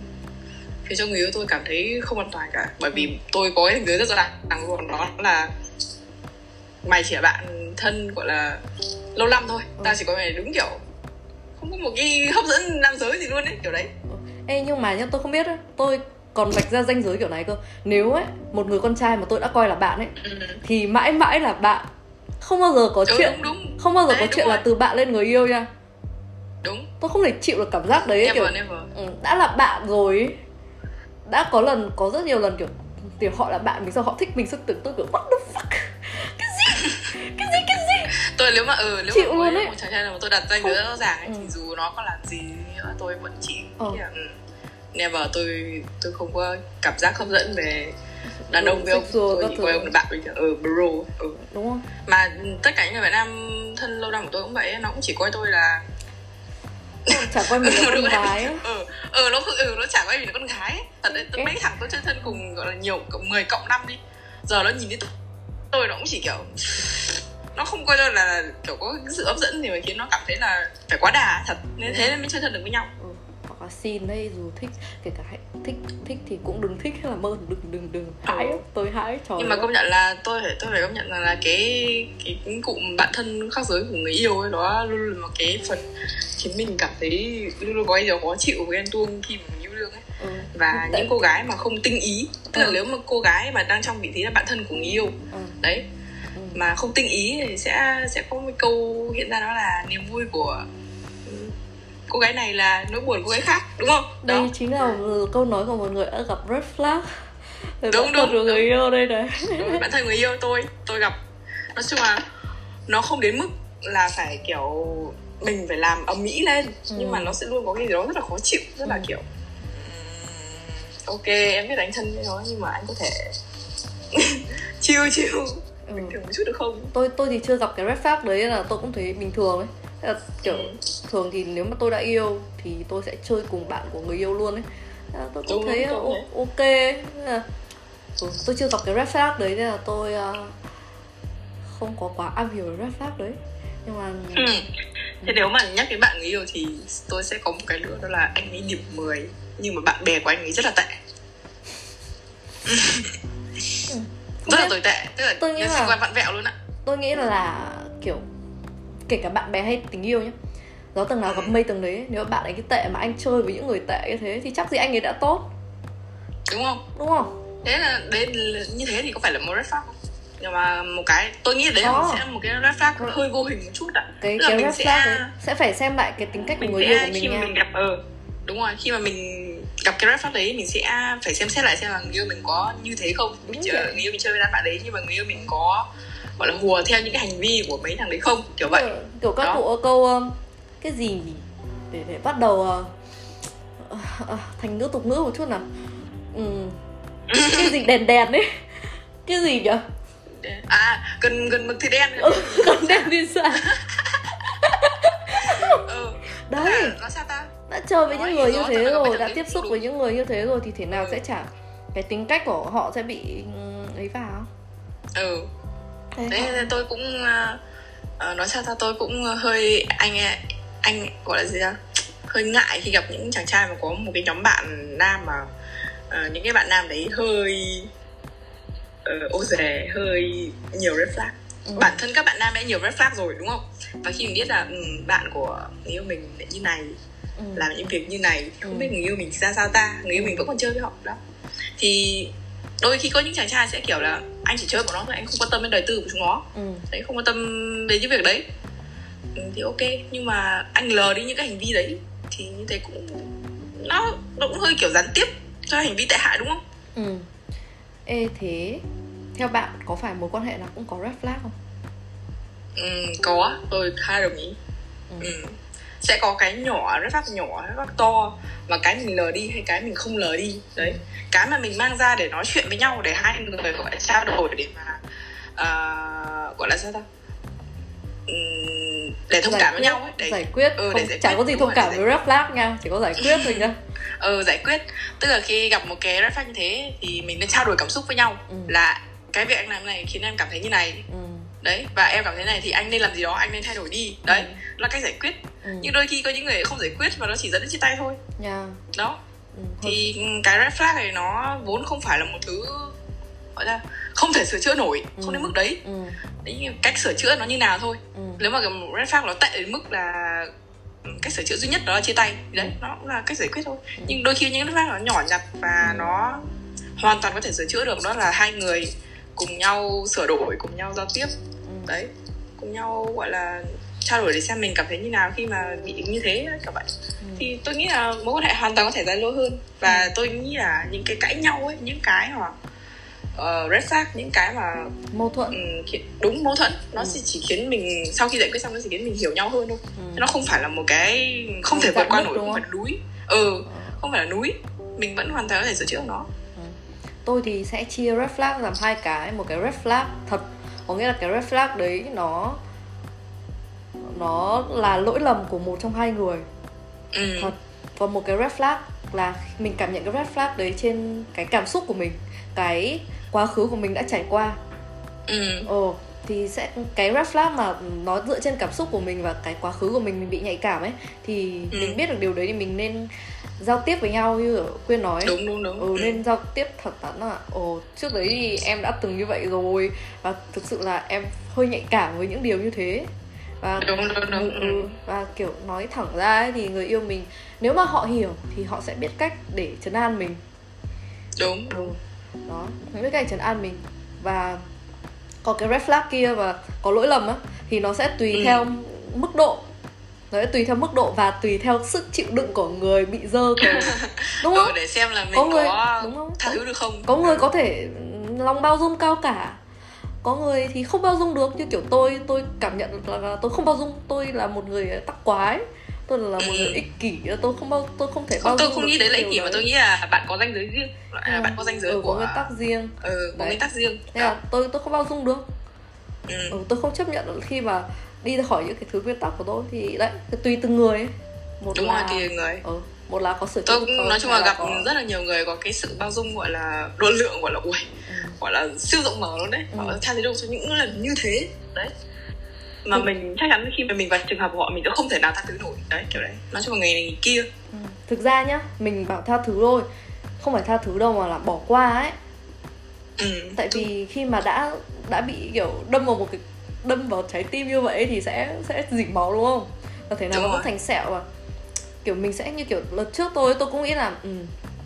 khiến cho người yêu tôi cảm thấy không an toàn cả bởi vì tôi có cái giới rất rõ ràng luôn đó là mày chỉ là bạn thân gọi là lâu năm thôi Ừ. tao chỉ có mày đúng kiểu không có một cái hấp dẫn nam giới gì luôn ấy kiểu đấy Ê nhưng mà nhá tôi không biết ấy, tôi còn vạch ra ranh giới kiểu này cơ nếu ấy một người con trai mà tôi đã coi là bạn ấy ừ. thì mãi mãi là bạn không bao giờ có đúng, chuyện đúng đúng không bao giờ Đấy, có chuyện là rồi. từ bạn lên người yêu nha đúng tôi không thể chịu được cảm giác đấy never kiểu never ừ, đã là bạn rồi ấy. đã có lần có rất nhiều lần kiểu kiểu họ là bạn mình sao họ thích mình sao tưởng tôi kiểu what the fuck cái gì cái gì cái gì tôi nếu mà ừ nếu Chịu mà luôn ấy. một chàng trai nào mà tôi đặt danh giới rõ ràng ấy, Ừ. thì dù nó có làm gì nữa tôi vẫn chỉ Ờ. nghĩ là ừ, never tôi tôi không có cảm giác hấp dẫn về đàn ông với ông tôi chỉ coi ông là bạn bình thường ừ bro ừ. đúng không mà tất cả những người bạn nam thân lâu năm của tôi cũng vậy nó cũng chỉ coi tôi là chả coi mình là <laughs> con đúng rồi. gái ấy. ừ ừ nó ừ nó chả coi mình là con gái ấy. thật đấy Cái- mấy thằng tôi chơi thân cùng gọi là nhiều cộng 10 cộng năm đi giờ nó nhìn thấy tôi tôi nó cũng chỉ kiểu nó không coi là, là kiểu có sự hấp dẫn gì mà khiến nó cảm thấy là phải quá đà thật nên thế nên mới chơi thân được với nhau là xin đây dù thích kể cả hãy thích thích thì cũng đừng thích hay là mơ đừng đừng đừng hãi Ừ. tôi hãi trời nhưng mà công nhận là tôi phải tôi phải công nhận là, là cái cái, cụm bạn thân khác giới của người yêu ấy đó luôn là một cái phần khiến mình cảm thấy luôn luôn có cái điều khó chịu với ghen tuông khi mà mình yêu đương ấy ừ. và Tại- những cô gái mà không tinh ý tức là Ừ. nếu mà cô gái mà đang trong vị trí là bạn thân của người yêu ừ. đấy Ừ. mà không tinh ý thì sẽ sẽ có một câu hiện ra đó là niềm vui của cô gái này là nỗi buồn của cô gái khác đúng không đây đó chính là câu nói của một người đã gặp red flag Rồi Đúng, đúng, của người đúng. yêu đây này bạn thân người yêu tôi tôi gặp nói chung là nó không đến mức là phải kiểu mình phải làm ầm ĩ lên Ừ. nhưng mà nó sẽ luôn có cái gì đó rất là khó chịu rất là Ừ. kiểu "Ừm, ok em biết anh thân với nó nhưng mà anh có thể <laughs> chiêu chiêu ừ. bình thường một chút được không tôi tôi thì chưa gặp cái red flag đấy là tôi cũng thấy bình thường ấy là kiểu Ừ. thường thì nếu mà tôi đã yêu thì tôi sẽ chơi cùng bạn của người yêu luôn ấy là tôi cũng Đúng, thấy đúng, ok là, ừ, tôi chưa gặp cái red flag đấy nên là tôi ờ, không có quá am hiểu về red flag đấy nhưng mà Ừ. Thế nếu mà nhắc đến bạn người yêu thì tôi sẽ có một cái nữa đó là anh ấy điểm 10 nhưng mà bạn bè của anh ấy rất là tệ. rất là tồi tệ, tức là Tôi nghĩ là- quan vặn vẹo luôn ạ. tôi nghĩ là kiểu kể cả bạn bè hay tình yêu nhé gió tầng nào gặp Ừ. mây tầng đấy ấy. nếu bạn ấy cái tệ mà anh chơi với những người tệ như thế thì chắc gì anh ấy đã tốt Đúng không? đúng không Thế là đến như thế thì có phải là một red flag không? Nhưng mà một cái tôi nghĩ đấy là Có. sẽ một cái red flag hơi vô hình một chút ạ. cái Tức cái mình red sẽ flag đấy sẽ phải xem lại cái tính cách của người yêu sẽ của mình khi nha mình gặp ờ đúng rồi khi mà mình gặp cái red flag đấy mình sẽ phải xem xét lại xem là người yêu mình có như thế không Đúng mình chơi, người yêu mình chơi với đàn bạn đấy nhưng mà người yêu mình có gọi là hùa theo những cái hành vi của mấy thằng đấy không? Kiểu vậy. Kiểu- kiểu các Đó. cụ câu um, cái gì để để bắt đầu uh, thành ngữ tục ngữ một chút nào. Ừm, cái gì đèn đèn ấy? Cái gì nhỉ? À gần gần mực thì đen. Ừ, còn đèn đi xa. <laughs> Ừ. Đấy. Nó sao ta? Đã chơi với Nói những người thì như thế rồi đã tiếp đấy xúc với những người như thế rồi thì thế nào Ừ. sẽ chả cái tính cách của họ sẽ bị ừm, ấy vào? Ừ Thế nên tôi cũng uh, nói sao ta tôi cũng hơi anh anh gọi là gì ta hơi ngại khi gặp những chàng trai mà có một cái nhóm bạn nam mà uh, những cái bạn nam đấy hơi uh, ô dề hơi nhiều red flag Ừ. bản thân các bạn nam đã nhiều red flag rồi đúng không và khi mình biết là ừ, bạn của người yêu mình lại như này ừ. làm những việc như này không Ừ. biết người yêu mình ra sao ta người yêu mình vẫn còn chơi với họ đó thì đôi khi có những chàng trai sẽ kiểu là anh chỉ chơi của nó thôi anh không quan tâm đến đời tư của chúng nó. Ừ. đấy không quan tâm đến những việc đấy. Ừ, thì ok nhưng mà anh lờ đi những cái hành vi đấy thì như thế cũng nó nó cũng hơi kiểu gián tiếp cho hành vi tệ hại đúng không? Ừ. Ê thế theo bạn có phải mối quan hệ nào cũng có red flag không? Ừ, có. Tôi khá đồng ý. Ừ. ừ. Sẽ có cái nhỏ rất phát nhỏ rất phát to và cái mình lờ đi hay cái mình không lờ đi. Đấy. Cái mà mình mang ra để nói chuyện với nhau để hai người gọi là trao đổi để mà uh, gọi là sao ta? Để thông giải cảm với nhau ấy để giải quyết. Ừ, không, để giải chẳng quyết, có gì thông cảm với red flag nha chỉ có giải quyết thôi nha <laughs> ừ, giải quyết. Tức là khi gặp một cái red flag như thế thì mình nên trao đổi cảm xúc với nhau. Ừ. là cái việc anh làm này khiến em cảm thấy như này. Ừ. đấy và em cảm thấy này thì anh nên làm gì đó anh nên thay đổi đi đấy Ừ. là cách giải quyết Ừ. nhưng đôi khi có những người không giải quyết và nó chỉ dẫn đến chia tay thôi nha đó ừ. thì cái red flag này nó vốn không phải là một thứ gọi là không thể sửa chữa nổi không Ừ. đến mức đấy ừ. đấy cách sửa chữa nó như nào thôi Ừ. nếu mà cái red flag nó tệ đến mức là ừ, cách sửa chữa duy nhất đó là chia tay thì đấy Ừ. nó cũng là cách giải quyết thôi nhưng đôi khi những red flag nó nhỏ nhặt và Ừ. nó hoàn toàn có thể sửa chữa được đó là hai người cùng nhau sửa đổi cùng nhau giao tiếp Ừ. đấy cùng nhau gọi là trao đổi để xem mình cảm thấy như nào khi mà bị như thế các bạn. Ừ. thì tôi nghĩ là mối quan hệ hoàn toàn có thể dài lâu hơn. Và tôi nghĩ là những cái cãi nhau ấy những cái mà uh, red flag những cái mà mâu thuẫn. Um, đúng mâu thuẫn. Nó Ừ. sẽ chỉ khiến mình sau khi giải quyết xong nó chỉ khiến mình hiểu nhau hơn thôi. Ừ. nó không phải là một cái không thể vượt qua nổi không phải là núi. Ừ Ờ. không phải là núi. Mình vẫn hoàn toàn có thể sửa chữa nó. Tôi thì sẽ chia red flag làm hai cái. Một cái red flag thật có nghĩa là cái red flag đấy nó nó là lỗi lầm của một trong hai người ừ. thật và một cái red flag là mình cảm nhận cái red flag đấy trên cái cảm xúc của mình cái quá khứ của mình đã trải qua ừ ồ thì sẽ cái red flag mà nó dựa trên cảm xúc của mình và cái quá khứ của mình mình bị nhạy cảm ấy thì Ừ. mình biết được điều đấy thì mình nên giao tiếp với nhau như quyên nói. Đúng đúng đúng. Ừ, nên giao tiếp thẳng thắn là ồ trước đấy thì em đã từng như vậy rồi. Và thực sự là em hơi nhạy cảm với những điều như thế. Và đúng đúng đúng. ừ, ừ, và kiểu nói thẳng ra ấy, thì người yêu mình nếu mà họ hiểu thì họ sẽ biết cách để trấn an mình. Đúng. Ừ. đó. Biết cách trấn an mình. Và có cái red flag kia và có lỗi lầm á thì nó sẽ tùy Ừ. theo mức độ nó sẽ tùy theo mức độ và tùy theo sức chịu đựng của người bị dơ của <laughs> đúng không ừ, để xem là mình Có có, người- đúng không? tha thứ được không có người có thể lòng bao dung cao cả có người thì không bao dung được như kiểu tôi tôi cảm nhận là, là tôi không bao dung tôi là một người tắc quái tôi là một Ừ. người ích kỷ tôi không bao tôi không thể bao tôi không nghĩ đấy là ích kỷ mà tôi nghĩ là bạn có ranh giới riêng Ừ. bạn có ranh giới ừ, của có nguyên tắc riêng ừ, có Đấy. nguyên tắc riêng nên là tôi tôi không bao dung được ừ. ừ, tôi không chấp nhận khi mà đi khỏi những cái thứ nguyên tắc của tôi thì đấy tùy từng người ấy. một đúng là rồi thì người ừ, một là có sở tôi cũng nói chung là gặp có- rất là nhiều người có cái sự bao dung gọi là độ lượng gọi là ui Ừ. gọi là siêu rộng mở luôn đấy Ừ. họ tha thứ được cho những lần như thế đấy mà Ừ. mình chắc chắn khi mà mình vào trường hợp của họ mình sẽ không thể nào tha thứ nổi đấy kiểu đấy nói chung là người này người kia Ừ. thực ra nhá mình bảo tha thứ thôi không phải tha thứ đâu mà là bỏ qua ấy ừ. tại vì khi mà đã đã bị kiểu đâm vào một cái đâm vào trái tim như vậy thì sẽ sẽ dỉ máu đúng không? Và thế nào nó cũng thành sẹo và kiểu mình sẽ như kiểu lần trước tôi tôi cũng nghĩ là ừ,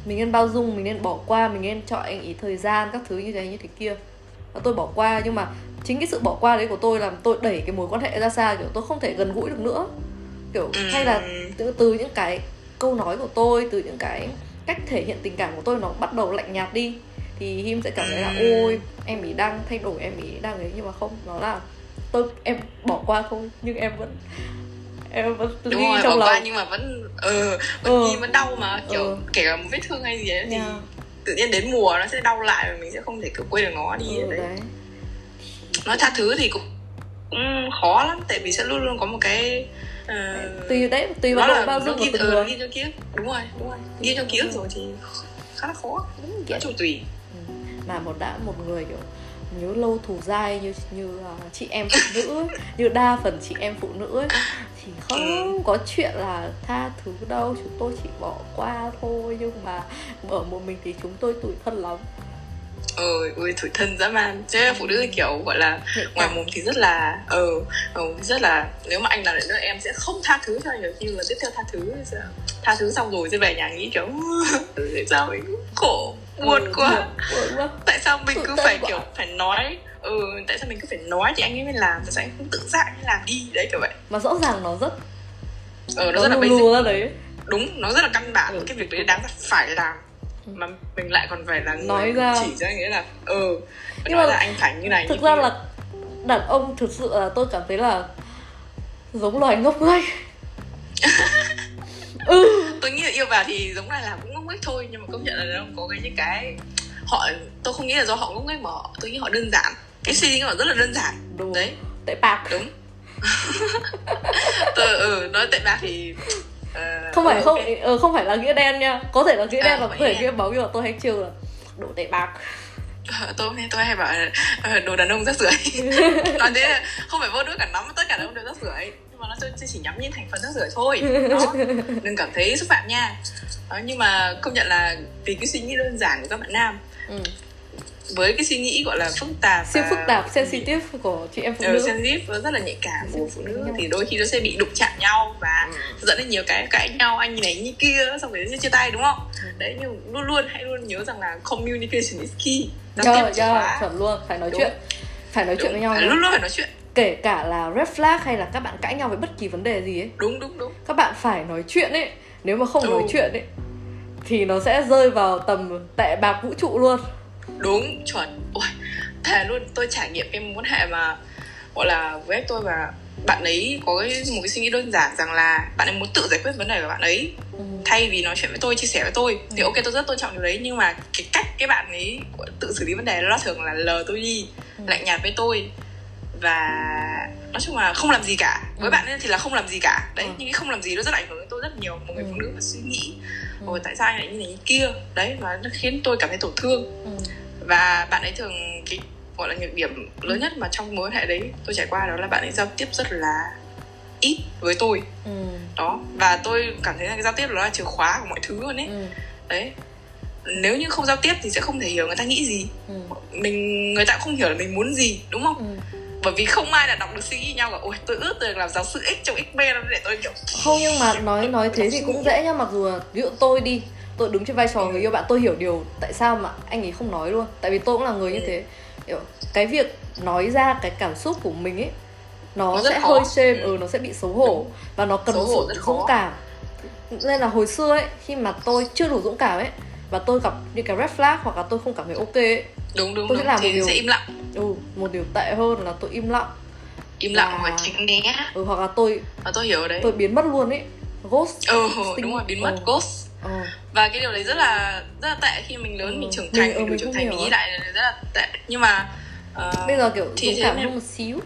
mình nên bao dung mình nên bỏ qua mình nên cho anh ý thời gian các thứ như thế như thế kia. Và tôi bỏ qua nhưng mà chính cái sự bỏ qua đấy của tôi làm tôi đẩy cái mối quan hệ ra xa kiểu tôi không thể gần gũi được nữa. Kiểu Ừ. hay là từ, từ những cái câu nói của tôi từ những cái cách thể hiện tình cảm của tôi nó bắt đầu lạnh nhạt đi thì Him sẽ cảm thấy là Ừ. ôi em ý đang thay đổi em ý đang ấy nhưng mà không nó là tôi em bỏ qua thôi nhưng em vẫn em vẫn đúng ghi rồi trong bỏ lòng qua nhưng mà vẫn ờ vẫn Ừ. ghi vẫn đau mà kiểu Ừ. kể cả một vết thương hay gì đấy thì Yeah. tự nhiên đến mùa nó sẽ đau lại và mình sẽ không thể kiểu quên được nó đi ừ, đấy. đấy nói tha thứ thì cũng cũng khó lắm tại vì sẽ luôn luôn có một cái ờ, tùy đấy tùy vào độ bao dung của ghi, từng ừ, người ghi ký ức đúng rồi đúng rồi ghi trong ký ức rồi thì khá là khó Đúng kiểu chung tùy Ừ. mà một đã một người kiểu nhớ lâu thù dai như như à, chị em phụ nữ như đa phần chị em phụ nữ ấy, thì không có chuyện là tha thứ đâu chúng tôi chỉ bỏ qua thôi. Nhưng mà ở một mình thì chúng tôi tủi thân lắm. Ờ ui thủi thân dã man. Chứ phụ nữ thì kiểu gọi là ngoài mồm thì rất là ờ ừ, rất là nếu mà anh làm lại nữa em sẽ không tha thứ cho anh được. Nhưng mà tiếp theo tha thứ tha thứ xong rồi sẽ về nhà nghĩ kiểu <laughs> "Ừ, tại sao mình khổ buồn Ừ, quá buồn, quá tại sao mình Tự cứ phải quá. kiểu phải nói ừ tại sao mình cứ phải nói thì anh ấy mới làm tại sao anh không tự giác anh ấy làm đi đấy kiểu vậy mà rõ ràng nó rất ờ nó nó rất là basic ra đấy đúng nó rất là căn bản Ừ. cái việc đấy đáng phải làm Ừ. mà mình lại còn phải là người Nói ra. chỉ ra nghĩa là ừ Nhưng mà là anh phải như này thực như ra kia. là đàn ông thực sự là tôi cảm thấy là giống loài ngốc nghếch <laughs> ừ. Tôi nghĩ là yêu vào thì giống này là cũng ngốc nghếch thôi nhưng mà công nhận là đàn ông có cái những cái họ tôi không nghĩ là do họ ngốc nghếch mà họ tôi nghĩ họ đơn giản. Cái suy nghĩ của họ rất là đơn giản. Đúng. Đấy. Tệ bạc. Đúng. Tôi <laughs> ừ nói tệ bạc thì ờ, không phải ừ, không ok. ờ, không phải là nghĩa đen nha. Có thể là nghĩa À, đen và không có thể nghĩa bóng nhưng mà tôi hay trêu là đổ tệ bạc. Ờ, tôi tôi hay bảo đồ đàn ông rác rưởi <laughs> nói thế là không phải vô đứa cả nắm tất cả đàn ông đều rác rưởi nhưng mà nó tôi chỉ nhắm nhìn thành phần rác rưởi thôi. Đó. <laughs> Đừng cảm thấy xúc phạm nha. Đó, nhưng mà công nhận là vì cái suy nghĩ đơn giản của các bạn nam. Ừ. với cái suy nghĩ gọi là phức tạp siêu phức tạp sensitive của chị em phụ ừ, nữ. sensitive và rất là nhạy cảm của phụ nữ. Thì đôi khi nó sẽ bị đụng chạm nhau và dẫn đến nhiều cái cãi nhau anh như này như kia xong rồi sẽ chia tay đúng không? Ừ. đấy nhưng luôn luôn hãy luôn nhớ rằng là communication is key. Giao Trời tiếp khóa. chuẩn luôn. Phải nói Đúng. chuyện. Phải nói chuyện Đúng, với nhau luôn luôn phải nói chuyện kể cả là red flag hay là các bạn cãi nhau với bất kỳ vấn đề gì ấy đúng đúng đúng các bạn phải nói chuyện ấy nếu mà không Ừ. nói chuyện ấy thì nó sẽ rơi vào tầm tệ bạc vũ trụ luôn đúng chuẩn ôi thề luôn tôi trải nghiệm cái mối quan hệ mà gọi là với tôi và bạn ấy có cái, một cái suy nghĩ đơn giản rằng là bạn ấy muốn tự giải quyết vấn đề của bạn ấy ừ. thay vì nói chuyện với tôi chia sẻ với tôi thì Ừ. ok tôi rất tôn trọng điều đấy nhưng mà cái cách cái bạn ấy tự xử lý vấn đề nó thường là lờ tôi đi Ừ. lạnh nhạt với tôi và nói chung là không làm gì cả với Ừ. bạn ấy thì là không làm gì cả đấy Ừ. nhưng cái không làm gì nó rất ảnh hưởng đến tôi rất nhiều một người Ừ. phụ nữ mà suy nghĩ Ừ. ôi tại sao anh lại như này như kia đấy và nó khiến tôi cảm thấy tổn thương Ừ. và bạn ấy thường cái gọi là nhược điểm lớn nhất mà trong mối quan hệ đấy tôi trải qua đó là bạn ấy giao tiếp rất là ít với tôi ừ. đó và tôi cảm thấy là cái giao tiếp đó là chìa khóa của mọi thứ luôn ấy Ừ. đấy nếu như không giao tiếp thì sẽ không thể hiểu người ta nghĩ gì Ừ. mình người ta cũng không hiểu là mình muốn gì đúng không Ừ. bởi vì không ai là đọc được suy nghĩ nhau cả ôi tôi ước được làm giáo sư x trong xp lắm để tôi kiểu không nhưng mà nói nói thế thì cũng dễ nhá mặc dù là ví dụ tôi đi tôi đứng trên vai trò người yêu bạn tôi hiểu điều tại sao mà anh ấy không nói luôn. Tại vì tôi cũng là người như Ừ. thế. Kiểu cái việc nói ra cái cảm xúc của mình ấy nó, Nó sẽ khó. hơi shame ừ. nó sẽ bị xấu hổ và nó cần sự dũng cảm. Nên là hồi xưa ấy khi mà tôi chưa đủ dũng cảm ấy và tôi gặp những cái red flag hoặc là tôi không cảm thấy ok ấy đúng đúng Tôi sẽ đúng. làm một thì điều- sẽ im lặng. Ừ một điều tệ hơn là tôi im lặng. Im lặng Và- và tránh né. Ừ, hoặc là tôi và tôi hiểu đấy. Tôi biến mất luôn ấy. Ghost ừ Sting. đúng rồi biến mất Ừ. ghost. Ờ và cái điều đấy rất là rất là tệ khi mình lớn Ừ. mình trưởng Mình- thành ừ, mình đủ mình trưởng thành mình nghĩ lại là rất là tệ. Nhưng mà ờ, bây giờ kiểu thì dũng cảm nên- hơn một xíu.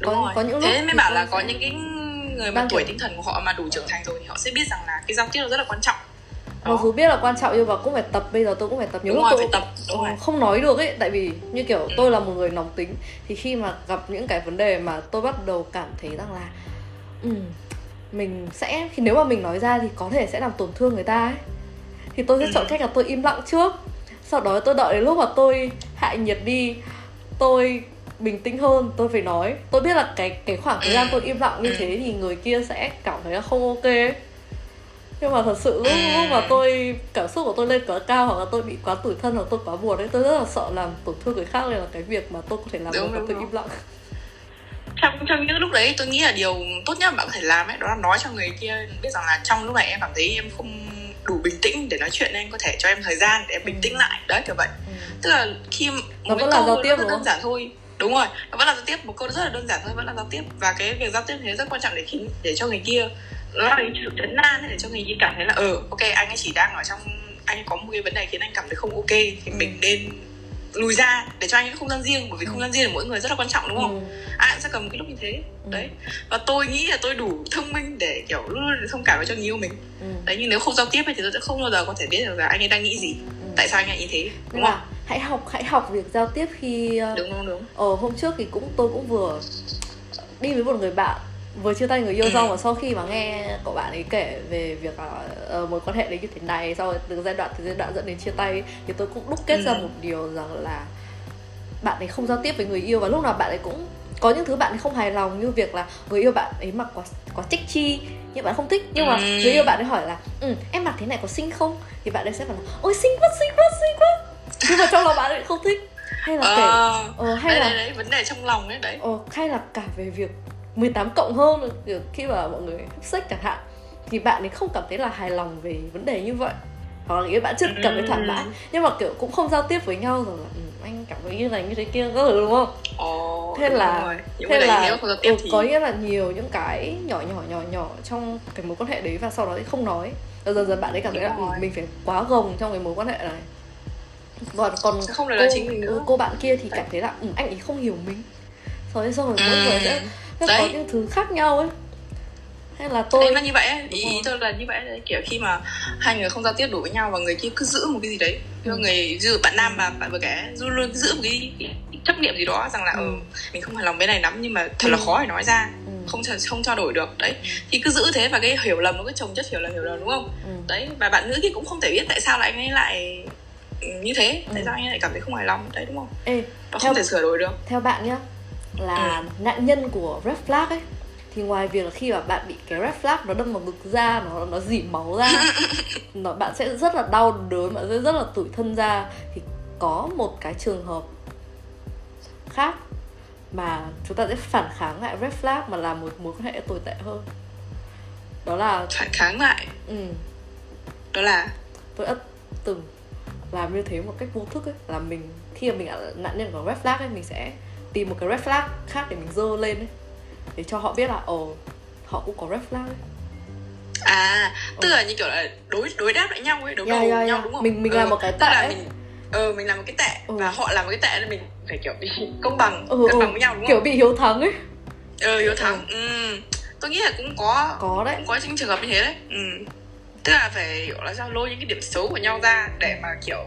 Đúng có- rồi. có những lúc thế mới bảo là có sẽ- những cái người mà Đang tuổi kiểu- tinh thần của họ mà đủ trưởng thành rồi thì họ sẽ biết rằng là cái giao tiếp nó rất là quan trọng mặc dù biết là quan trọng nhưng mà cũng phải tập bây giờ tôi cũng phải tập nhiều đúng lúc rồi tôi tập đúng rồi không nói được ấy tại vì như kiểu Ừ. tôi là một người nóng tính thì khi mà gặp những cái vấn đề mà tôi bắt đầu cảm thấy rằng là ừ, mình sẽ khi nếu mà mình nói ra thì có thể sẽ làm tổn thương người ta ấy thì tôi sẽ Ừ. chọn cách là tôi im lặng trước sau đó tôi đợi đến lúc mà tôi hạ nhiệt đi tôi bình tĩnh hơn tôi phải nói tôi biết là cái cái khoảng thời gian Ừ. tôi im lặng như Ừ. thế thì người kia sẽ cảm thấy là không ok ấy. Nhưng mà thật sự lúc, Ừ. lúc mà tôi cảm xúc của tôi lên quá cao hoặc là tôi bị quá tủi thân hoặc tôi quá buồn ấy tôi rất là sợ làm tổn thương người khác nên là cái việc mà tôi có thể làm Đúng, được là đúng, tôi đúng. im lặng. Trong trong những lúc đấy tôi nghĩ là điều tốt nhất mà bạn có thể làm ấy đó là nói cho người kia biết rằng là trong lúc này em cảm thấy em không đủ bình tĩnh để nói chuyện nên có thể cho em thời gian để em bình tĩnh lại. Đấy kiểu vậy. Tức là khi một Nó cái câu giao nó tiếp, rất đúng đơn giản thôi. Đúng rồi nó vẫn là giao tiếp một câu rất là đơn giản thôi vẫn là giao tiếp. Và cái việc giao tiếp thế rất quan trọng để khiến để cho người kia nó là cái sự chấn an ấy, để cho người kia cảm thấy là ừ ok anh ấy chỉ đang ở trong anh có một cái vấn đề khiến anh cảm thấy không ok thì Ừ. mình nên lùi ra để cho anh ấy không gian riêng bởi vì không gian riêng của mỗi người rất là quan trọng đúng không Ừ. ai cũng sẽ cầm cái lúc như thế Ừ. đấy và tôi nghĩ là tôi đủ thông minh để kiểu luôn luôn thông cảm với cho người yêu mình Ừ. đấy nhưng nếu không giao tiếp ấy, thì tôi sẽ không bao giờ có thể biết được là anh ấy đang nghĩ gì Ừ. tại sao anh ấy như thế đúng không hãy học hãy học việc giao tiếp khi ờ, đúng đúng đúng Ờ hôm trước thì cũng tôi cũng vừa đi với một người bạn vừa chia tay người yêu xong <clears throat> và sau khi mà nghe cậu bạn ấy kể về việc là ờ, mối quan hệ đấy như thế này sau rồi từ giai đoạn từ giai đoạn dẫn đến chia tay thì tôi cũng đúc kết Ừ. ra một điều rằng là bạn ấy không giao tiếp với người yêu và lúc nào bạn ấy cũng có những thứ bạn ấy không hài lòng như việc là người yêu bạn ấy mặc quá quá trích chi nhưng bạn không thích. Nhưng mà Ừ. người yêu bạn ấy hỏi là ừ em mặc thế này có xinh không? Thì bạn ấy sẽ bảo là ôi xinh quá xinh quá xinh quá. Nhưng mà trong lòng bạn ấy không thích. Hay là kể ờ ờ, hay đấy, là đấy đấy vấn đề trong lòng đấy đấy. Ờ, hay là cả về việc 18 cộng hơn khi mà mọi người hấp sách chẳng hạn thì bạn ấy không cảm thấy là hài lòng về vấn đề như vậy. Hoặc là nghĩa bạn chưa cảm thấy thoải mái nhưng mà kiểu cũng không giao tiếp với nhau rồi là ừ, anh cảm thấy như này như thế kia các thứ đúng không? Ồ, thế là rồi. thế là ừ, thì có nghĩa là nhiều những cái nhỏ nhỏ nhỏ nhỏ trong cái mối quan hệ đấy và sau đó thì không nói. Và dần dần bạn ấy cảm thấy là Đúng ừ, rồi. mình phải quá gồng trong cái mối quan hệ này. Còn còn không cô, là chính mình nữa. ừ, cô bạn kia thì cảm thấy là ừ, anh ấy không hiểu mình. Sau đấy xong rồi mỗi người sẽ có Đấy. những thứ khác nhau ấy hay là tôi em là như vậy ấy. ý, ý tôi là như vậy đấy kiểu khi mà hai người không giao tiếp đủ với nhau và người kia cứ giữ một cái gì đấy ừ. người giữ bạn nam mà bạn vừa kể luôn luôn giữ một cái, chấp niệm gì đó rằng là Ừ. ừ. mình không hài lòng với này lắm nhưng mà thật là Ừ. khó để nói ra ừ. không cho không trao đổi được đấy thì cứ giữ thế và cái hiểu lầm nó cứ chồng chất hiểu lầm hiểu lầm đúng không Ừ. đấy và bạn nữ kia cũng không thể biết tại sao lại anh ấy lại ừ, như thế tại Ừ. sao anh ấy lại cảm thấy không hài lòng đấy đúng không Ê, và theo, không thể sửa đổi được theo bạn nhá là nạn nhân của red flag ấy. Thì ngoài việc là khi mà bạn bị cái red flag nó đâm vào ngực ra nó nó dỉ máu ra <laughs> nó bạn sẽ rất là đau đớn bạn sẽ rất là tủi thân ra. Thì có một cái trường hợp khác mà chúng ta sẽ phản kháng lại red flag mà làm một mối quan hệ tồi tệ hơn. Đó là phản kháng lại? Ừ, đó là? Tôi đã từng làm như thế một cách vô thức ấy là mình khi mà mình là nạn nhân của red flag ấy mình sẽ tìm một cái red flag khác để mình dơ lên ấy để cho họ biết là ồ họ cũng có red flag ấy à tức là như kiểu là đối đối đáp lại nhau ấy đối Yeah, đầu yeah, nhau yeah. đúng không Mình- mình ừ, làm một cái tức là tệ. mình ờ mình làm một cái tệ Ừ. và họ làm một cái tệ nên mình phải kiểu bị <laughs> công bằng ừ, cân ừ, bằng với nhau đúng kiểu không bị hiếu thắng ấy ờ hiếu thắng ừ. tôi nghĩ là cũng có có đấy cũng có những trường hợp như thế đấy ừ. tức là phải gọi là sao lôi những cái điểm xấu của nhau ra để mà kiểu